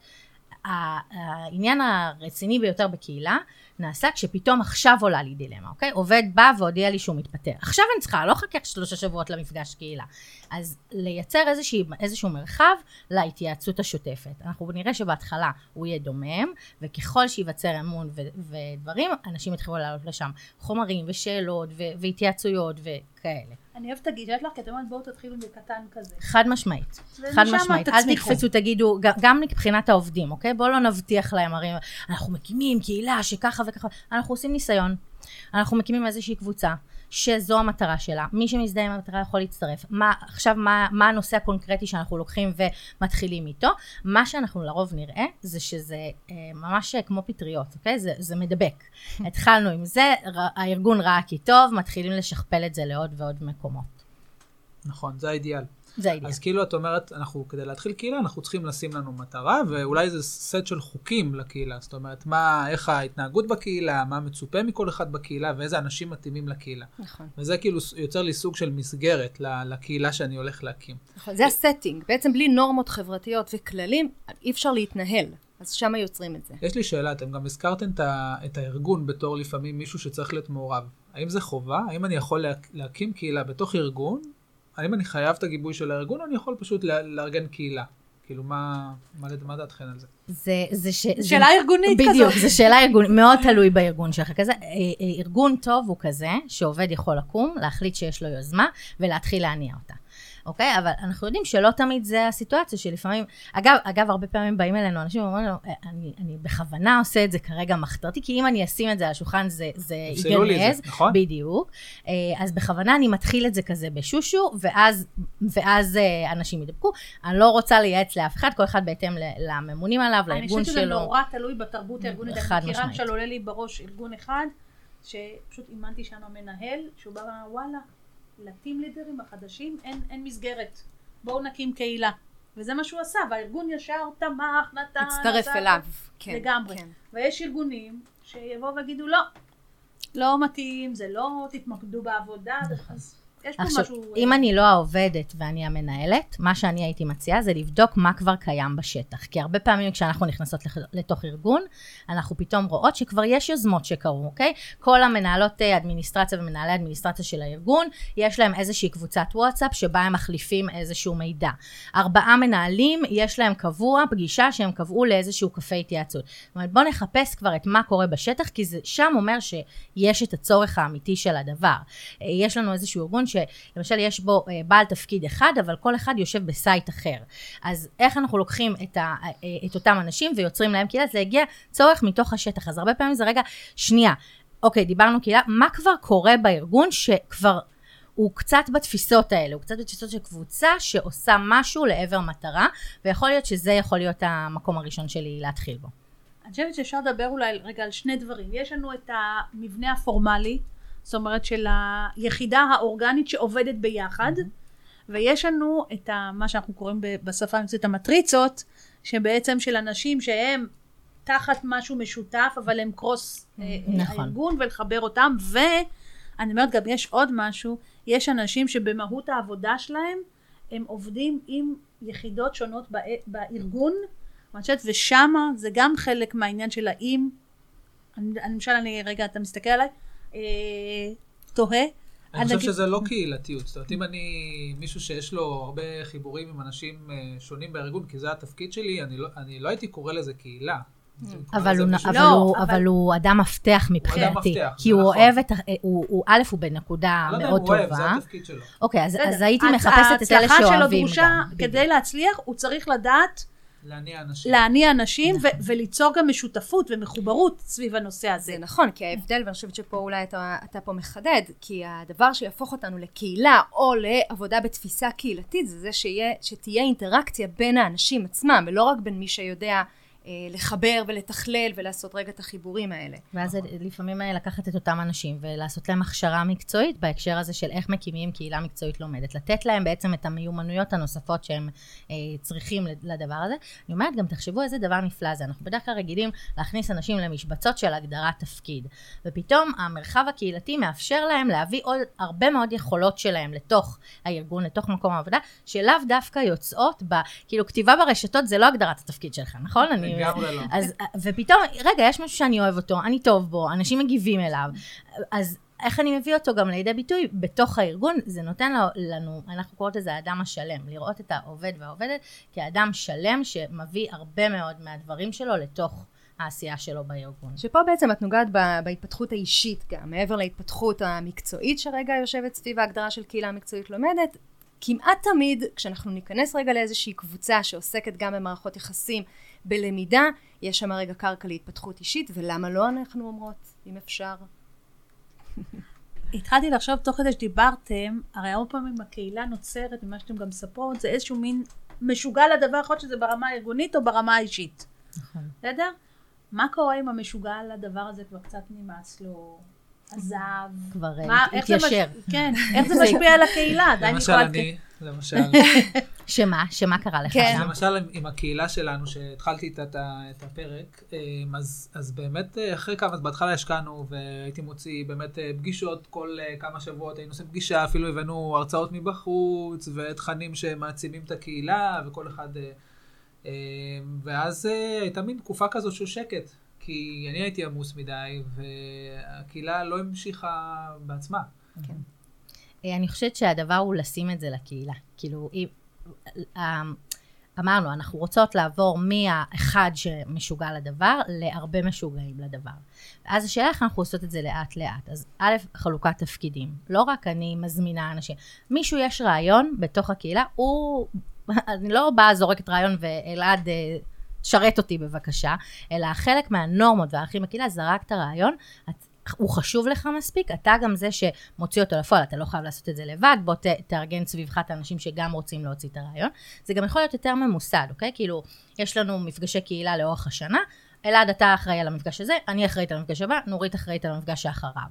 העניין הרציני ביותר בקהילה נעשה כשפתאום עכשיו עולה לי דילמה, אוקיי? עובד בא והודיע לי שהוא מתפטר. עכשיו אני צריכה, לא חכה שלושה שבועות למפגש קהילה. אז לייצר איזושהי, איזשהו מרחב להתייעצות השוטפת. אנחנו נראה שבהתחלה הוא יהיה דומם, וככל שייווצר אמון ו- ודברים, אנשים יתחילו לעלות לשם חומרים ושאלות ו- והתייעצויות וכאלה. אני אוהבת את הגישת לך, כי את אומרת בואו תתחילו בקטן כזה. חד משמעית, חד משמעית. אל. תקפצו, תגידו, גם מבחינת העובדים, אוקיי? בואו לא נבטיח להם, הרי אנחנו מקימים קהילה שככה וככה, אנחנו עושים ניסיון. אנחנו מקימים איזושהי קבוצה, שזו המטרה שלה. מי שמזדהה עם המטרה יכול להצטרף. מה, עכשיו, מה, מה הנושא הקונקרטי שאנחנו לוקחים ומתחילים איתו? מה שאנחנו לרוב נראה, זה שזה אה, ממש כמו פטריות, אוקיי? זה, זה מדבק. התחלנו עם זה, ר, הארגון ראה כי טוב, מתחילים לשכפל את זה לעוד ועוד מקומות. נכון, זה האידיאל. זה האידיאל. אז כאילו את אומרת, אנחנו, כדי להתחיל קהילה, אנחנו צריכים לשים לנו מטרה, ואולי זה סט של חוקים לקהילה. זאת אומרת, מה, איך ההתנהגות בקהילה, מה מצופה מכל אחד בקהילה, ואיזה אנשים מתאימים לקהילה. נכון. וזה כאילו יוצר לי סוג של מסגרת לקהילה שאני הולך להקים. נכון. זה הסטינג. בעצם בלי נורמות חברתיות וכללים, אי אפשר להתנהל. אז שם יוצרים את זה. יש לי שאלה, אתם גם הזכרתם את, ה- את הארגון בתור לפעמים מישהו שצריך להיות מעורב. האם זה חובה? האם אני יכול לה- להקים קהילה בתוך ארגון? האם אני חייב את הגיבוי של הארגון, או אני יכול פשוט לארגן קהילה? כאילו, מה, מה, מה דעתכן על זה? זה, זה ש... שאלה ארגונית כזאת. בדיוק, זו שאלה ארגונית, מאוד תלוי בארגון שלך. כזה, אה, אה, ארגון טוב הוא כזה, שעובד יכול לקום, להחליט שיש לו יוזמה, ולהתחיל להניע אותה. אוקיי? אבל אנחנו יודעים שלא תמיד זה הסיטואציה, שלפעמים, אגב, אגב, הרבה פעמים באים אלינו אנשים ואומרים לנו, "אה, אני, אני בכוונה עושה את זה כרגע מחתרתי, כי אם אני אשים את זה על השולחן זה, זה ייגנז. זה, נכון? בדיוק. אה, אז בכוונה אני מתחיל את זה כזה בשושו, ואז, ואז אה, אנשים ידבקו. אני לא רוצה לייעץ לאף אחד, כל אחד בהתאם לממונים עליו, אני לארגון חושבת שזה שלו. נורא תלוי בתרבות הארגונית. חד אני מכירה משמעית. למשל עולה לי בראש ארגון אחד, שפשוט אימנתי שם מנהל, שהוא בא ואמר, וואלה, לטים לידרים החדשים אין, אין מסגרת. בואו נקים קהילה. וזה מה שהוא עשה, והארגון ישר תמך, נתן, הצטרף עשה- אליו. כן. לגמרי. כן. ויש ארגונים שיבואו ויגידו, לא, לא מתאים, זה לא, תתמקדו בעבודה. אז יש פה עכשיו, משהו... אם אה, אני לא העובדת ואני המנהלת, מה שאני הייתי מציעה זה לבדוק מה כבר קיים בשטח. כי הרבה פעמים כשאנחנו נכנסות לתוך ארגון, אנחנו פתאום רואות שכבר יש יוזמות שקרו, אוקיי? כל המנהלות אה, אדמיניסטרציה ומנהלי אדמיניסטרציה של הארגון, יש להם איזושהי קבוצת וואטסאפ שבה הם מחליפים איזשהו מידע. ארבעה מנהלים, יש להם קבוע פגישה שהם קבעו לאיזשהו קפה התייעצות. זאת אומרת, בואו נחפש כבר את מה קורה בשטח, כי זה שם אומר שיש את הצורך האמיתי של הדבר. אה, יש לנו איזשהו ארגון שלמשל יש בו אה, בעל תפקיד אחד, אבל כל אחד יושב בסייט אחר. אז איך אנחנו לוקחים את, ה, אה, את אותם אנשים ויוצרים להם קהילה? זה הגיע צורך מתוך השטח. אז הרבה פעמים זה רגע, שנייה, אוקיי, דיברנו קהילה, מה כבר קורה בארגון שכבר... הוא קצת בתפיסות האלה, הוא קצת בתפיסות של קבוצה שעושה משהו לעבר מטרה, ויכול להיות שזה יכול להיות המקום הראשון שלי להתחיל בו. אני חושבת שאפשר לדבר אולי רגע על שני דברים. יש לנו את המבנה הפורמלי, זאת אומרת של היחידה האורגנית שעובדת ביחד, ויש לנו את ה, מה שאנחנו קוראים בשפה המקצועית המטריצות, שבעצם של אנשים שהם תחת משהו משותף, אבל הם קרוס אה, נכון. הארגון, ולחבר אותם, ואני אומרת גם יש עוד משהו, יש אנשים שבמהות העבודה שלהם, הם עובדים עם יחידות שונות בא- בארגון, ושמה זה גם חלק מהעניין של האם, אני, אני- למשל, אני, רגע, אתה מסתכל עליי, אה, תוהה. אני חושב נגיד- שזה לא קהילתיות. זאת אומרת, אם אני מישהו שיש לו הרבה חיבורים עם אנשים אה, שונים בארגון, כי זה התפקיד שלי, אני לא- אני לא הייתי קורא לזה קהילה. אבל הוא, אבל, לא, הוא, אבל- אבל הוא אדם מפתח מבחינתי. כי הוא נכון. אוהב את, ה- הוא, הוא, א', הוא בנקודה אני לא יודע אם מאוד הוא אוהב, טובה. זה התפקיד שלו. אוקיי, אז. אז הייתי מחפשת את אלה ההצלחה שלו שאוהבים דרושה, גם. כדי. להצליח, הוא צריך לדעת להניע אנשים. להניע אנשים נכון. ו- וליצור גם משותפות ומחוברות סביב הנושא הזה. זה נכון, כי ההבדל, ואני חושבת שפה אולי אתה, אתה פה מחדד, כי הדבר שיהפוך אותנו לקהילה או לעבודה בתפיסה קהילתית, זה זה שיה, שתהיה אינטראקציה בין האנשים עצמם, ולא רק בין מי שיודע לחבר ולתכלל ולעשות רגע את החיבורים האלה. ואז זה לפעמים אה, לקחת את אותם אנשים ולעשות להם הכשרה מקצועית בהקשר הזה של איך מקימים קהילה מקצועית לומדת. לתת להם בעצם את המיומנויות הנוספות שהם אה, צריכים לדבר הזה. אני אומרת, גם תחשבו איזה דבר נפלא זה. אנחנו בדרך כלל רגילים להכניס אנשים למשבצות של הגדרת תפקיד. ופתאום המרחב הקהילתי מאפשר להם להביא עוד הרבה מאוד יכולות שלהם לתוך הארגון, לתוך מקום העבודה, שלאו דווקא יוצאות ב... כאילו, כתיבה ברשתות זה לא הגדרת התפקיד שלך, נכון? אני... לגמרי לא. אז, ופתאום, רגע, יש משהו שאני אוהב אותו, אני טוב בו, אנשים מגיבים אליו, אז איך אני מביא אותו גם לידי ביטוי בתוך הארגון, זה נותן לנו, אנחנו קוראות לזה האדם השלם, לראות את העובד והעובדת כאדם שלם שמביא הרבה מאוד מהדברים שלו לתוך העשייה שלו בארגון. שפה בעצם את נוגעת ב- בהתפתחות האישית גם, מעבר להתפתחות המקצועית שרגע יושבת סביב ההגדרה של קהילה מקצועית לומדת, כמעט תמיד כשאנחנו ניכנס רגע לאיזושהי קבוצה שעוסקת גם במערכות יחסים, בלמידה, יש שם רגע קרקע להתפתחות אישית, ולמה לא אנחנו אומרות, אם אפשר? התחלתי לחשוב תוך כדי שדיברתם, הרי הרבה פעמים הקהילה נוצרת, ממה שאתם גם מספרות, זה איזשהו מין משוגע לדבר, יכול להיות שזה ברמה הארגונית או ברמה האישית. נכון. בסדר? מה קורה אם המשוגע לדבר הזה כבר קצת נמאס לו, עזב? כבר אה, מה, איך זה התיישר. כן, איך זה משפיע על הקהילה? למשל אני, למשל, שמה? שמה קרה לך כן. שם? למשל עם- הקהילה שלנו, שהתחלתי איתה את הפרק, אמ, אז אז באמת אה, אחרי כמה, אז בהתחלה השקענו והייתי מוציא באמת אה, פגישות כל כמה שבועות, היינו עושים פגישה, אפילו הבאנו הרצאות מבחוץ ותכנים שמעצימים את הקהילה וכל אחד... אמ, ואז הייתה מין תקופה כזאת של שקט, כי אני הייתי עמוס מדי והקהילה לא המשיכה בעצמה. אה, אני חושבת שהדבר הוא לשים את זה לקהילה. כאילו. אה, אמרנו, אנחנו רוצות לעבור מהאחד שמשוגע לדבר, להרבה משוגעים לדבר. אז השאלה איך אנחנו עושות את זה לאט לאט. אז א', חלוקת תפקידים. לא רק אני מזמינה אנשים. מישהו יש רעיון בתוך הקהילה, הוא... אני לא באה, זורקת רעיון ואלעד... תשרת אותי בבקשה, אלא חלק מהנורמות והערכים בקהילה, זרקת רעיון, את, הוא חשוב לך מספיק, אתה גם זה שמוציא אותו לפועל, אתה לא חייב לעשות את זה לבד, בוא ת, תארגן סביבך את האנשים שגם רוצים להוציא את הרעיון. זה גם יכול להיות יותר ממוסד, אוקיי? כאילו, יש לנו מפגשי קהילה לאורך השנה, אלעד, אתה אחראי על המפגש הזה, אני אחראית על המפגש הבא, נורית אחראית על המפגש שאחריו.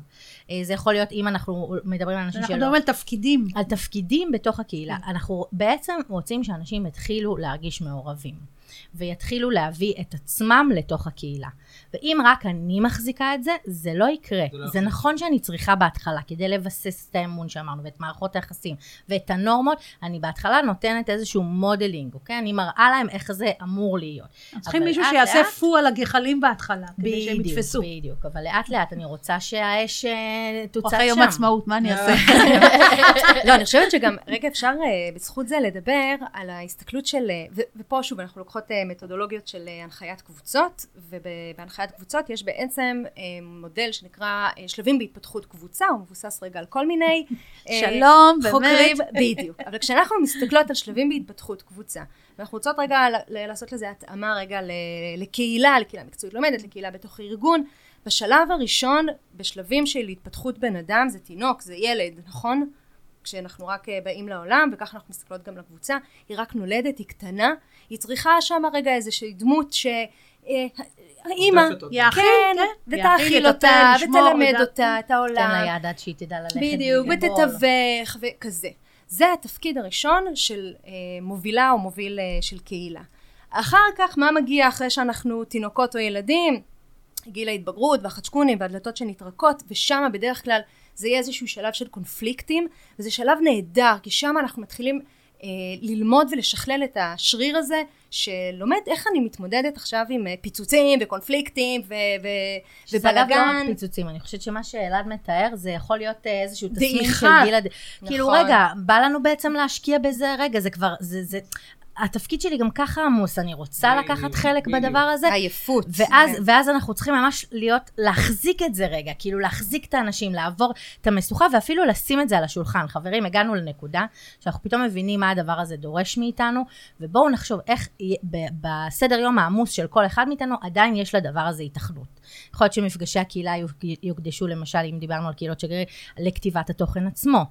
אה, זה יכול להיות אם אנחנו מדברים על אנשים אנחנו שלא... מדברים על תפקידים. על תפקידים בתוך הקהילה. אנחנו בעצם רוצים שאנשים יתחילו להרגיש מעורבים. ויתחילו להביא את עצמם לתוך הקהילה. ואם רק אני מחזיקה את זה, זה לא יקרה. זה לא זה. נכון שאני צריכה בהתחלה, כדי לבסס את האמון שאמרנו, ואת מערכות היחסים, ואת הנורמות, אני בהתחלה נותנת איזשהו modeling, אוקיי? אני מראה להם איך זה אמור להיות. צריכים מישהו לאט שיעשה לאט- פו על הגחלים בהתחלה, כדי שהם בדיוק, יתפסו. בדיוק, אבל לאט לאט אני רוצה שהאש אה, תוצב שם. אחרי יום העצמאות, מה אני אעשה? לא, אני חושבת שגם, רגע, אפשר אה, בזכות זה לדבר על ההסתכלות של, אה, ו- ופה שוב, אנחנו לוקחות אה, מתודולוגיות של אה, הנחיית קבוצות, ובהנחיית קבוצות יש בעצם אה, מודל שנקרא אה, שלבים בהתפתחות קבוצה, הוא מבוסס רגע על כל מיני... אה, שלום, חוקרים. בדיוק. אבל כשאנחנו מסתכלות על שלבים בהתפתחות קבוצה, ואנחנו רוצות רגע לעשות לזה התאמה רגע לקהילה, לקהילה מקצועית לומדת, לקהילה בתוך ארגון, בשלב הראשון, בשלבים של התפתחות בן אדם, זה תינוק, זה ילד, נכון? כשאנחנו רק באים לעולם, וככה אנחנו מסתכלות גם לקבוצה, היא רק נולדת, היא קטנה, היא צריכה שם רגע איזושהי דמות ש... אה, האימא, אותה. יאכיל, כן, כן. ותאכיל אותה, ותלמד. אותה את העולם. תן לה יד עד שהיא תדע ללכת. בדיוק. ותתווך וכזה. זה התפקיד הראשון של אה, מובילה או מוביל אה, של קהילה. אחר כך, מה מגיע אחרי שאנחנו תינוקות או ילדים? גיל ההתבגרות והחדשקונים והדלתות שנטרקות, ושם בדרך כלל זה יהיה איזשהו שלב של קונפליקטים, וזה שלב נהדר, כי שם אנחנו מתחילים אה, ללמוד ולשכלל את השריר הזה, שלומד איך אני מתמודדת עכשיו עם אה, פיצוצים וקונפליקטים ו- ו- שזה אגב לא ובלאגן. רק פיצוצים, אני חושבת שמה שאלעד מתאר זה יכול להיות אה, איזשהו תסמין של דעיכה. גיל הד... כאילו נכון. רגע, בא לנו בעצם להשקיע בזה, רגע, זה כבר, זה, זה, התפקיד שלי גם ככה עמוס, אני רוצה לקחת חלק. בדבר הזה. עייפות. ואז, כן. ואז אנחנו צריכים ממש להיות, להחזיק את זה רגע, כאילו להחזיק את האנשים, לעבור את המשוכה ואפילו לשים את זה על השולחן. חברים, הגענו לנקודה שאנחנו פתאום מבינים מה הדבר הזה דורש מאיתנו, ובואו נחשוב איך בסדר יום העמוס של כל אחד מאיתנו, עדיין יש לדבר הזה התכנות. יכול להיות שמפגשי הקהילה יוק- יוקדשו, למשל, אם דיברנו על קהילות שגריר, לכתיבת התוכן עצמו.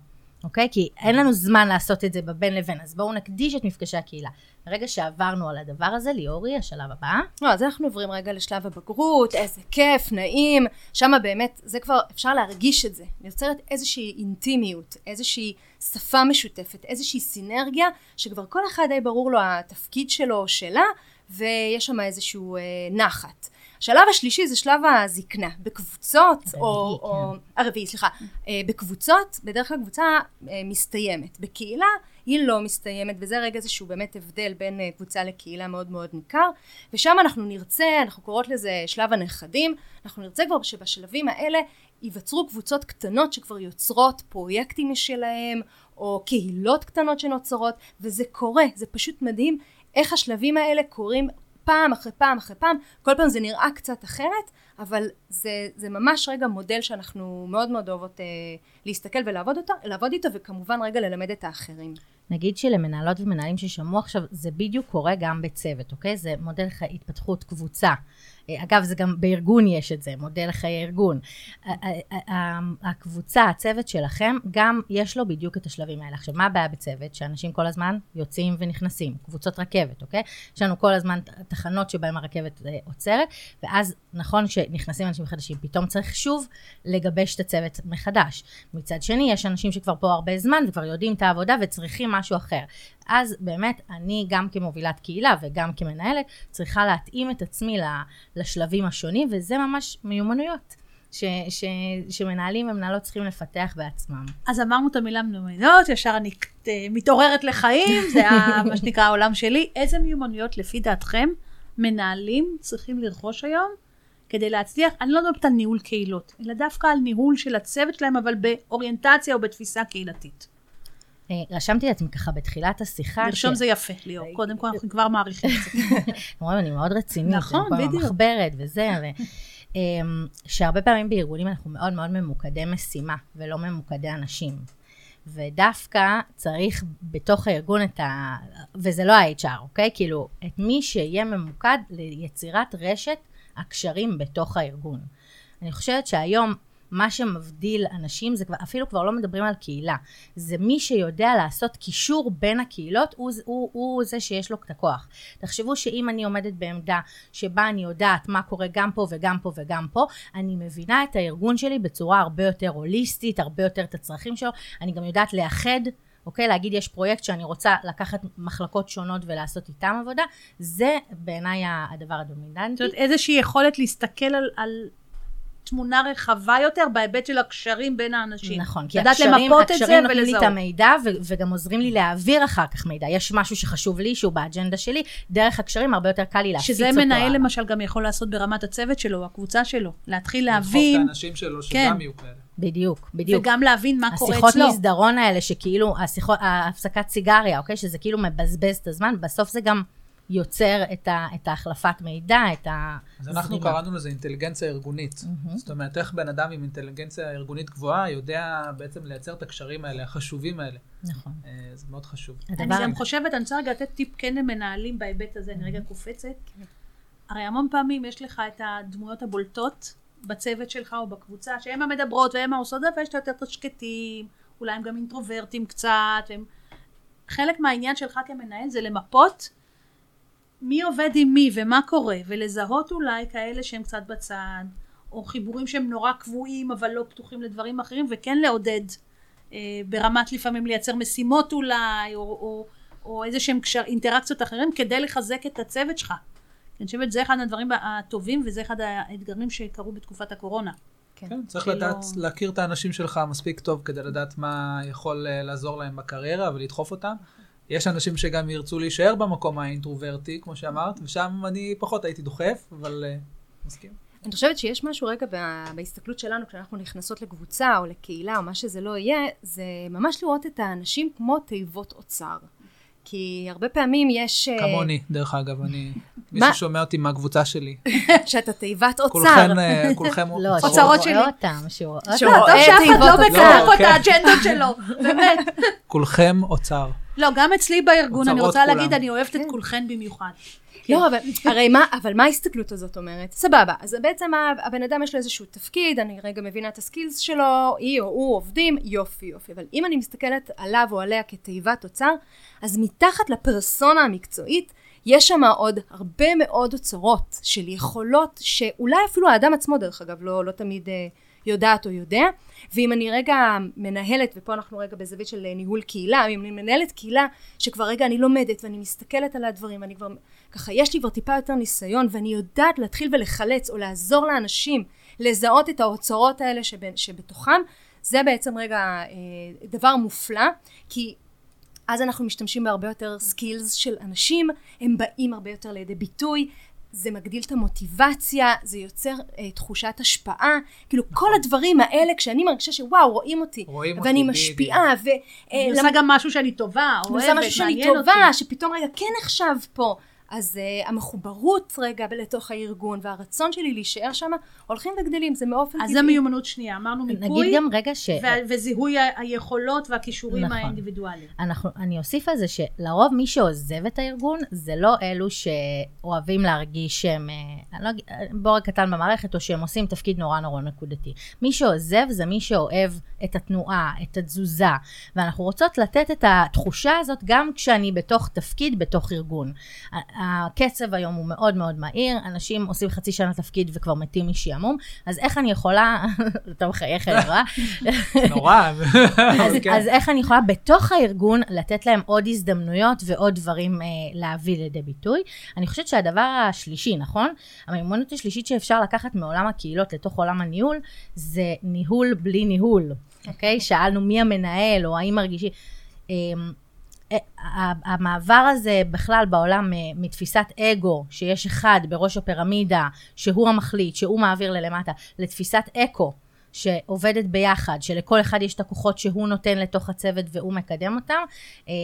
אוקיי? כי אין לנו זמן לעשות את זה בבין לבין, אז בואו נקדיש את מפגשי הקהילה. ברגע שעברנו על הדבר הזה, ליאורי, השלב הבא. לא, אז אנחנו עוברים רגע לשלב הבגרות, איזה כיף, נעים, שם באמת, זה כבר, אפשר להרגיש את זה. יוצרת איזושהי אינטימיות, איזושהי שפה משותפת, איזושהי סינרגיה, שכבר כל אחד די ברור לו התפקיד שלו או שלה, ויש שם איזשהו אה, נחת. השלב השלישי זה שלב הזקנה, בקבוצות, או, הרביעי, או, הרביעי, סליחה, אה, בקבוצות, בדרך כלל קבוצה אה, מסתיימת. בקהילה היא לא מסתיימת, וזה רגע איזשהו באמת הבדל בין אה, קבוצה לקהילה מאוד מאוד ניכר, ושם אנחנו נרצה, אנחנו קוראות לזה שלב הנכדים, אנחנו נרצה כבר שבשלבים האלה ייווצרו קבוצות קטנות שכבר יוצרות פרויקטים משלהם, או קהילות קטנות שנוצרות, וזה קורה, זה פשוט מדהים איך השלבים האלה קורים פעם אחרי פעם אחרי פעם, כל פעם זה נראה קצת אחרת, אבל זה, זה ממש רגע מודל שאנחנו מאוד מאוד אוהבות אה, להסתכל ולעבוד אותו, לעבוד איתו, וכמובן רגע ללמד את האחרים. נגיד שלמנהלות ומנהלים ששמעו עכשיו, זה בדיוק קורה גם בצוות, אוקיי? זה מודל התפתחות קבוצה. אגב, זה גם בארגון יש את זה, מודל חיי ארגון. הקבוצה, הצוות שלכם, גם יש לו בדיוק את השלבים האלה. עכשיו, מה הבעיה בצוות? שאנשים כל הזמן יוצאים ונכנסים, קבוצות רכבת, אוקיי? יש לנו כל הזמן תחנות שבהן הרכבת אה, עוצרת, ואז נכון שנכנסים אנשים חדשים, פתאום צריך שוב לגבש את הצוות מחדש. מצד שני, יש אנשים שכבר פה הרבה זמן וכבר יודעים את העבודה וצריכים משהו אחר. אז באמת, אני גם כמובילת קהילה וגם כמנהלת, צריכה להתאים את עצמי לשלבים השונים, וזה ממש מיומנויות. ש, ש, שמנהלים ומנהלות צריכים לפתח בעצמם. אז אמרנו את המילה מיומנויות, ישר אני אה, מתעוררת לחיים, זה ה- מה שנקרא העולם שלי. איזה מיומנויות לפי דעתכם מנהלים צריכים לרכוש היום כדי להצליח? אני לא מדברת על ניהול קהילות, אלא דווקא על ניהול של הצוות שלהם, אבל באוריינטציה או בתפיסה קהילתית. אה, רשמתי לעצמי ככה בתחילת השיחה. לרשום ש- זה יפה, ליאור. קודם כל אנחנו כבר מעריכים את זה. אומרים, אני מאוד רצינית. נכון, בדיוק. מחברת וזה, ו... אמ, שהרבה פעמים בארגונים אנחנו מאוד מאוד ממוקדי משימה, ולא ממוקדי אנשים. ודווקא צריך בתוך הארגון את ה... וזה לא ה-HR, אוקיי? כאילו, את מי שיהיה ממוקד ליצירת רשת הקשרים בתוך הארגון. אני חושבת שהיום מה שמבדיל אנשים זה כבר, אפילו כבר לא מדברים על קהילה, זה מי שיודע לעשות קישור בין הקהילות, הוא, הוא, הוא זה שיש לו את הכוח. תחשבו שאם אני עומדת בעמדה שבה אני יודעת מה קורה גם פה וגם פה וגם פה, אני מבינה את הארגון שלי בצורה הרבה יותר הוליסטית, הרבה יותר את הצרכים שלו, אני גם יודעת לאחד אוקיי? להגיד יש פרויקט שאני רוצה לקחת מחלקות שונות ולעשות איתם עבודה, זה בעיניי הדבר הדומיננטי. זאת אומרת, איזושהי יכולת להסתכל על, על תמונה רחבה יותר בהיבט של הקשרים בין האנשים. נכון, כי הקשרים, למפות את זה הקשרים נותנים לי את. המידע ו- וגם עוזרים לי להעביר אחר כך מידע. יש משהו שחשוב לי, שהוא באג'נדה שלי, דרך הקשרים הרבה יותר קל לי להפיץ אותו. שזה מנהל הלאה. למשל גם יכול לעשות ברמת הצוות שלו, הקבוצה שלו. להתחיל לדחוף להבין, את האנשים שלו שגם כן. יהיו כאלה. בדיוק, בדיוק. וגם להבין מה קורה השיחות אצלו. מסדרון האלה, שכאילו, השיחות, ההפסקת סיגריה, אוקיי? שזה כאילו מבזבז את הזמן, בסוף זה גם יוצר את, ה, את ההחלפת מידע, את ה... אז אנחנו. קראנו לזה אינטליגנציה ארגונית. זאת אומרת, איך בן אדם עם אינטליגנציה ארגונית גבוהה יודע בעצם לייצר את הקשרים האלה, החשובים האלה. נכון. אה, זה מאוד חשוב. אני גם חושבת, אני רוצה רגע לתת טיפ כן למנהלים בהיבט הזה, אני רגע קופצת. הרי המון פעמים יש לך את הדמויות הבולטות בצוות שלך או בקבוצה, שהן המדברות והן העושות זה, ויש את היותר שקטים, אולי הם גם אינטרוברטים קצת, והם... חלק מהעניין שלך כמנהל זה למפות מי עובד עם מי ומה קורה, ולזהות אולי כאלה שהם קצת בצד, או חיבורים שהם נורא קבועים אבל לא פתוחים לדברים אחרים, וכן לעודד אה, ברמת לפעמים לייצר משימות אולי, או, או, או איזה שהם קשר, אינטראקציות אחרים, כדי לחזק את הצוות שלך. אני חושבת שזה אחד הדברים הטובים, וזה אחד האתגרים שקרו בתקופת הקורונה. כן, צריך שלא- לדעת, להכיר את האנשים שלך מספיק טוב כדי לדעת מה יכול אה, לעזור להם בקריירה ולדחוף אותם. יש אנשים שגם ירצו להישאר במקום האינטרוברטי, כמו שאמרת, ושם אני פחות הייתי דוחף, אבל אה, מסכים. אני חושבת שיש משהו רגע ב- בהסתכלות שלנו, כשאנחנו נכנסות לקבוצה או לקהילה או מה שזה לא יהיה, זה ממש לראות את האנשים כמו תיבות אוצר. כי הרבה פעמים יש... אה, כמוני, דרך אגב, אני... מי מה? ששומע אותי מהקבוצה שלי. שאתה תיבת אוצר. כולכן, אה, כולכם לא, אוצרות. אוצרות שהוא שלי. רואה אותם, שהוא רואה שהוא אותם. טוב שאף אחד לא. מקדם פה את. האג'נדות שלו, באמת. כולכם אוצר. לא, גם אצלי בארגון, אני רוצה כולם. להגיד, אני אוהבת את כולכן במיוחד. לא, אבל הרי מה, אבל מה ההסתכלות הזאת אומרת? סבבה, אז בעצם הבן אדם יש לו איזשהו תפקיד, אני רגע מבינה את הסקילס שלו, היא או הוא עובדים, יופי יופי. אבל אם אני מסתכלת עליו או עליה כתיבת אוצר, אז מתחת לפרסונה המקצועית, יש שם עוד הרבה מאוד אוצרות של יכולות שאולי אפילו האדם עצמו דרך אגב לא, לא תמיד אה, יודעת או יודע. ואם אני רגע מנהלת, ופה אנחנו רגע בזווית של אה, ניהול קהילה, אם אני מנהלת קהילה שכבר רגע אני לומדת ואני מסתכלת על הדברים, אני כבר, ככה יש לי כבר טיפה יותר ניסיון ואני יודעת להתחיל ולחלץ או לעזור לאנשים לזהות את האוצרות האלה שבין, שבתוכם, זה בעצם רגע אה, דבר מופלא, כי אז אנחנו משתמשים בהרבה יותר skills של אנשים, הם באים הרבה יותר לידי ביטוי, זה מגדיל את המוטיבציה, זה יוצר אה, תחושת השפעה, כאילו כל הדברים האלה, כשאני מרגישה שוואו, רואים אותי, רואים אותי, ואני בדיוק. משפיעה, ו... אה, אני עושה גם משהו שאני טובה, אני עושה אוהבת, משהו שאני מעניין טובה, אותי. שפתאום רגע כן נחשב פה. אז uh, המחוברות רגע לתוך הארגון והרצון שלי להישאר שם הולכים וגדלים, זה באופן אז זה מיומנות שנייה, אמרנו מיפוי, נגיד גם רגע ש... ו- וזיהוי היכולות והכישורים נכון. האינדיבידואליים. אנחנו, אני אוסיף על זה שלרוב מי שעוזב את הארגון זה לא אלו שאוהבים להרגיש שהם, אה, לא אה, בורג קטן במערכת או שהם עושים תפקיד נורא נורא נקודתי. מי שעוזב זה מי שאוהב את התנועה, את התזוזה, ואנחנו רוצות לתת את התחושה הזאת גם כשאני בתוך תפקיד, בתוך ארגון. הקצב היום הוא מאוד מאוד מהיר, אנשים עושים חצי שנה תפקיד וכבר מתים משעמום, אז איך אני יכולה, אתה מחייך אליי, נורא. אז, כן. אז איך אני יכולה בתוך הארגון לתת להם עוד הזדמנויות ועוד דברים אה, להביא לידי ביטוי? אני חושבת שהדבר השלישי, נכון? המיומנות השלישית שאפשר לקחת מעולם הקהילות לתוך עולם הניהול, זה ניהול בלי ניהול, אוקיי? שאלנו מי המנהל או האם מרגישים... אה, המעבר הזה בכלל בעולם אה, מתפיסת אגו, שיש אחד בראש הפירמידה, שהוא המחליט, שהוא מעביר ללמטה, לתפיסת אקו, שעובדת ביחד, שלכל אחד יש את הכוחות שהוא נותן לתוך הצוות והוא מקדם אותם, אה,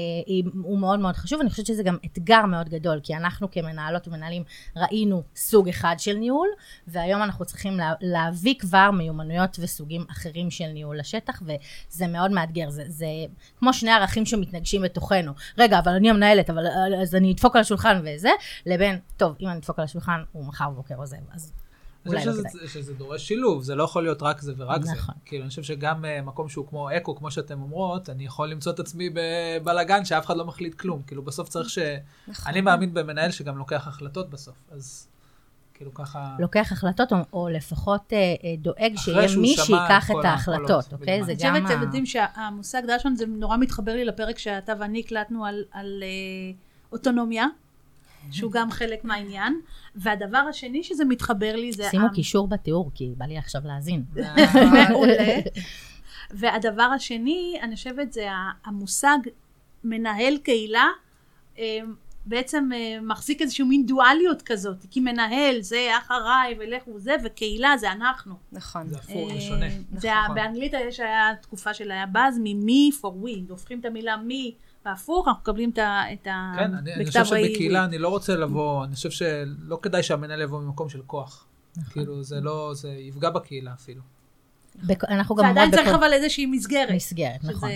הוא מאוד מאוד חשוב. אני חושבת שזה גם אתגר מאוד גדול, כי אנחנו כמנהלות ומנהלים ראינו סוג אחד של ניהול, והיום אנחנו צריכים לה, להביא כבר מיומנויות וסוגים אחרים של ניהול לשטח, וזה מאוד מאתגר. זה, זה כמו שני ערכים שמתנגשים בתוכנו. רגע, אבל אני המנהלת, אבל אז אני אדפוק על השולחן וזה, לבין, טוב, אם אני אדפוק על השולחן, הוא מחר בבוקר עוזב, אז אני אולי חושב לא שזה. שזה דורש שילוב, זה לא יכול להיות רק זה ורק זה. נכון. כאילו, אני חושב שגם uh, מקום שהוא כמו אקו, כמו שאתם אומרות, אני יכול למצוא את עצמי בבלאגן שאף אחד לא מחליט כלום. כאילו, בסוף צריך ש... נכון. אני מאמין במנהל שגם לוקח החלטות בסוף, אז כאילו ככה... לוקח החלטות, או, או לפחות אה, אה, דואג שיהיה מי שייקח את ההחלטות, אוקיי? זה אני גם... חושבת שאתם ה- יודעים שהמושג דרשון זה נורא מתחבר לי לפרק שאתה ואני הקלטנו על, על אה, אוטונומיה, שהוא גם חלק מהעניין. והדבר השני שזה מתחבר לי זה... שימו קישור בתיאור, כי בא לי עכשיו להאזין. מעולה. והדבר השני, אני חושבת, זה המושג מנהל קהילה, אה, בעצם אה, מחזיק איזושהי מין דואליות כזאת, כי מנהל זה אחריי ולכו זה, וקהילה זה אנחנו. נכון. זה הפוך, זה אה, שונה. זה נכון. באנגלית יש היה תקופה של היה באז מ-me for we, הופכים את המילה me, והפוך, אנחנו מקבלים את ה... את ה- כן, אני, אני חושב שבקהילה. אני לא רוצה לבוא, אני חושב שלא כדאי שהמנהל יבוא ממקום של כוח. נכון. כאילו, זה לא, זה יפגע בקהילה אפילו. אנחנו גם ועדיין צריך בכל- אבל איזושהי מסגרת. מסגרת, שזה- נכון.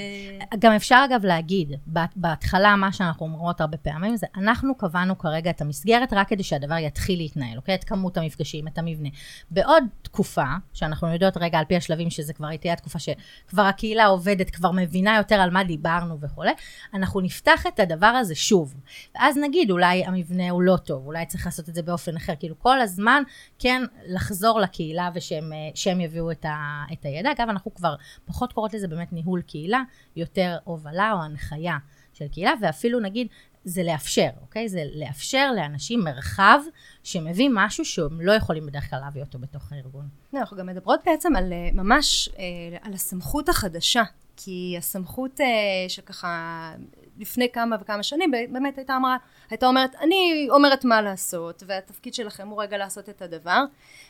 גם אפשר אגב להגיד, בה- בהתחלה מה שאנחנו אומרות הרבה פעמים זה, אנחנו קבענו כרגע את המסגרת רק כדי שהדבר יתחיל להתנהל, אוקיי? את כמות המפגשים, את המבנה. בעוד תקופה, שאנחנו יודעות רגע על פי השלבים שזה כבר תהיה התקופה שכבר הקהילה עובדת, כבר מבינה יותר על מה דיברנו וכולי, אנחנו נפתח את הדבר הזה שוב. ואז נגיד, אולי המבנה הוא לא טוב, אולי צריך לעשות את זה באופן אחר. כאילו כל הזמן, כן, לחזור לקהילה ושהם אה, יביאו את, ה, את הידע. אגב, אנחנו כבר פחות קוראות לזה באמת ניהול קהילה, יותר הובלה או הנחיה של קהילה, ואפילו נגיד, זה לאפשר, אוקיי? זה לאפשר לאנשים מרחב שמביא משהו שהם לא יכולים בדרך כלל להביא אותו בתוך הארגון. לא, אנחנו גם מדברות בעצם על אה, ממש אה, על הסמכות החדשה, כי הסמכות אה, שככה לפני כמה וכמה שנים באמת הייתה אמרה, הייתה אומרת, אני אומרת מה לעשות, והתפקיד שלכם הוא רגע לעשות את הדבר,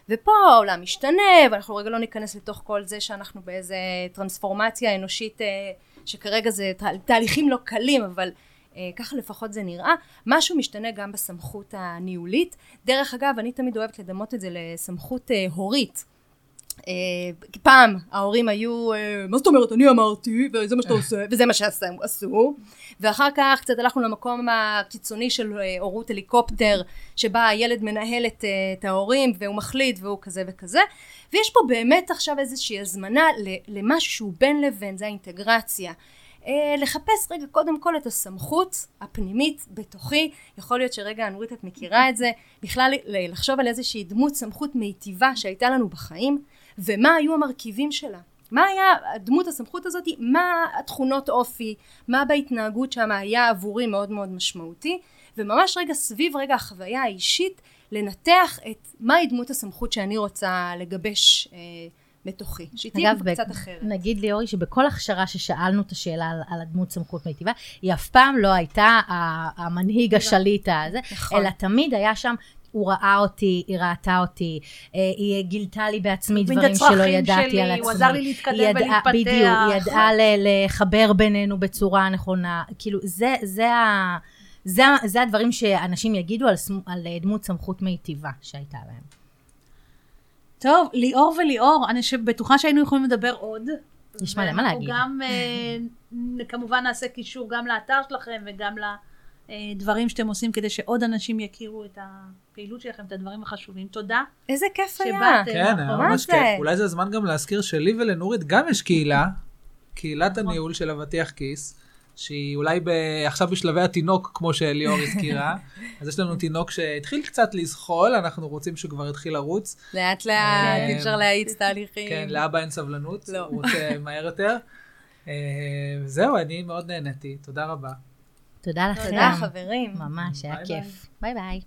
ופה העולם משתנה, ואנחנו רגע לא ניכנס לתוך כל זה שאנחנו באיזה טרנספורמציה אנושית, אה, שכרגע זה תה- תהליכים לא קלים, אבל אה, ככה לפחות זה נראה. משהו משתנה גם בסמכות הניהולית. דרך אגב, אני תמיד אוהבת לדמות את זה לסמכות אה, הורית. אה, פעם ההורים היו, אה, מה זאת אומרת, אני אמרתי, וזה מה שאתה עושה, וזה מה שעשו, ואחר כך קצת הלכנו למקום הקיצוני של אה, הורות הליקופטר, שבה הילד מנהל את, אה, את ההורים, והוא מחליט, והוא כזה וכזה, ויש פה באמת עכשיו איזושהי הזמנה למשהו שהוא בין לבין, זה האינטגרציה. אה, לחפש רגע קודם כל את הסמכות הפנימית בתוכי, יכול להיות שרגע נורית את מכירה את זה, בכלל לחשוב על איזושהי דמות סמכות מיטיבה שהייתה לנו בחיים, ומה היו המרכיבים שלה. מה היה דמות הסמכות הזאת, מה התכונות אופי, מה בהתנהגות שם היה עבורי מאוד מאוד משמעותי, וממש רגע סביב רגע החוויה האישית, לנתח את מהי דמות הסמכות שאני רוצה לגבש אה, בתוכי, שהיא תהיה קצת אחרת. נגיד ליאורי שבכל הכשרה ששאלנו את השאלה על, על הדמות סמכות מיטיבה, היא אף פעם לא הייתה המנהיג השליט הזה, נכון. אלא תמיד היה שם, הוא ראה אותי, היא ראתה אותי, אה, היא גילתה לי בעצמי דברים שלא ידעתי שלי, על עצמי. הוא עזר לי להתקדם ידעה- ולהתפתח. בדיוק, היא ידעה ל- לחבר בינינו בצורה נכונה. כאילו, זה, זה, ה, זה, זה הדברים שאנשים יגידו על, על אה, דמות סמכות מיטיבה שהייתה להם. טוב, ליאור וליאור, אני בטוחה שהיינו יכולים לדבר עוד. יש מלא מה להגיד. ואנחנו גם, אה, כמובן נעשה קישור גם לאתר שלכם וגם לדברים שאתם עושים כדי שעוד אנשים יכירו את הפעילות שלכם, את הדברים החשובים. תודה. איזה כיף היה. שבאתם. כן, היה ממש? כיף. אולי זה הזמן גם להזכיר שלי ולנורית גם יש קהילה, קהילת הניהול של אבטיח כיס, שהיא אולי ב... עכשיו בשלבי התינוק, כמו שליאור הזכירה. אז יש לנו תינוק שהתחיל קצת לזחול, אנחנו רוצים שהוא כבר יתחיל לרוץ. לאט לאט, אה, אי אפשר להאיץ תהליכים. כן, לאבא אין סבלנות, לא. הוא רוצה מהר יותר. אה, זהו, אני מאוד נהניתי, תודה רבה. תודה לכם. תודה חברים. ממש, היה. כיף. ביי ביי.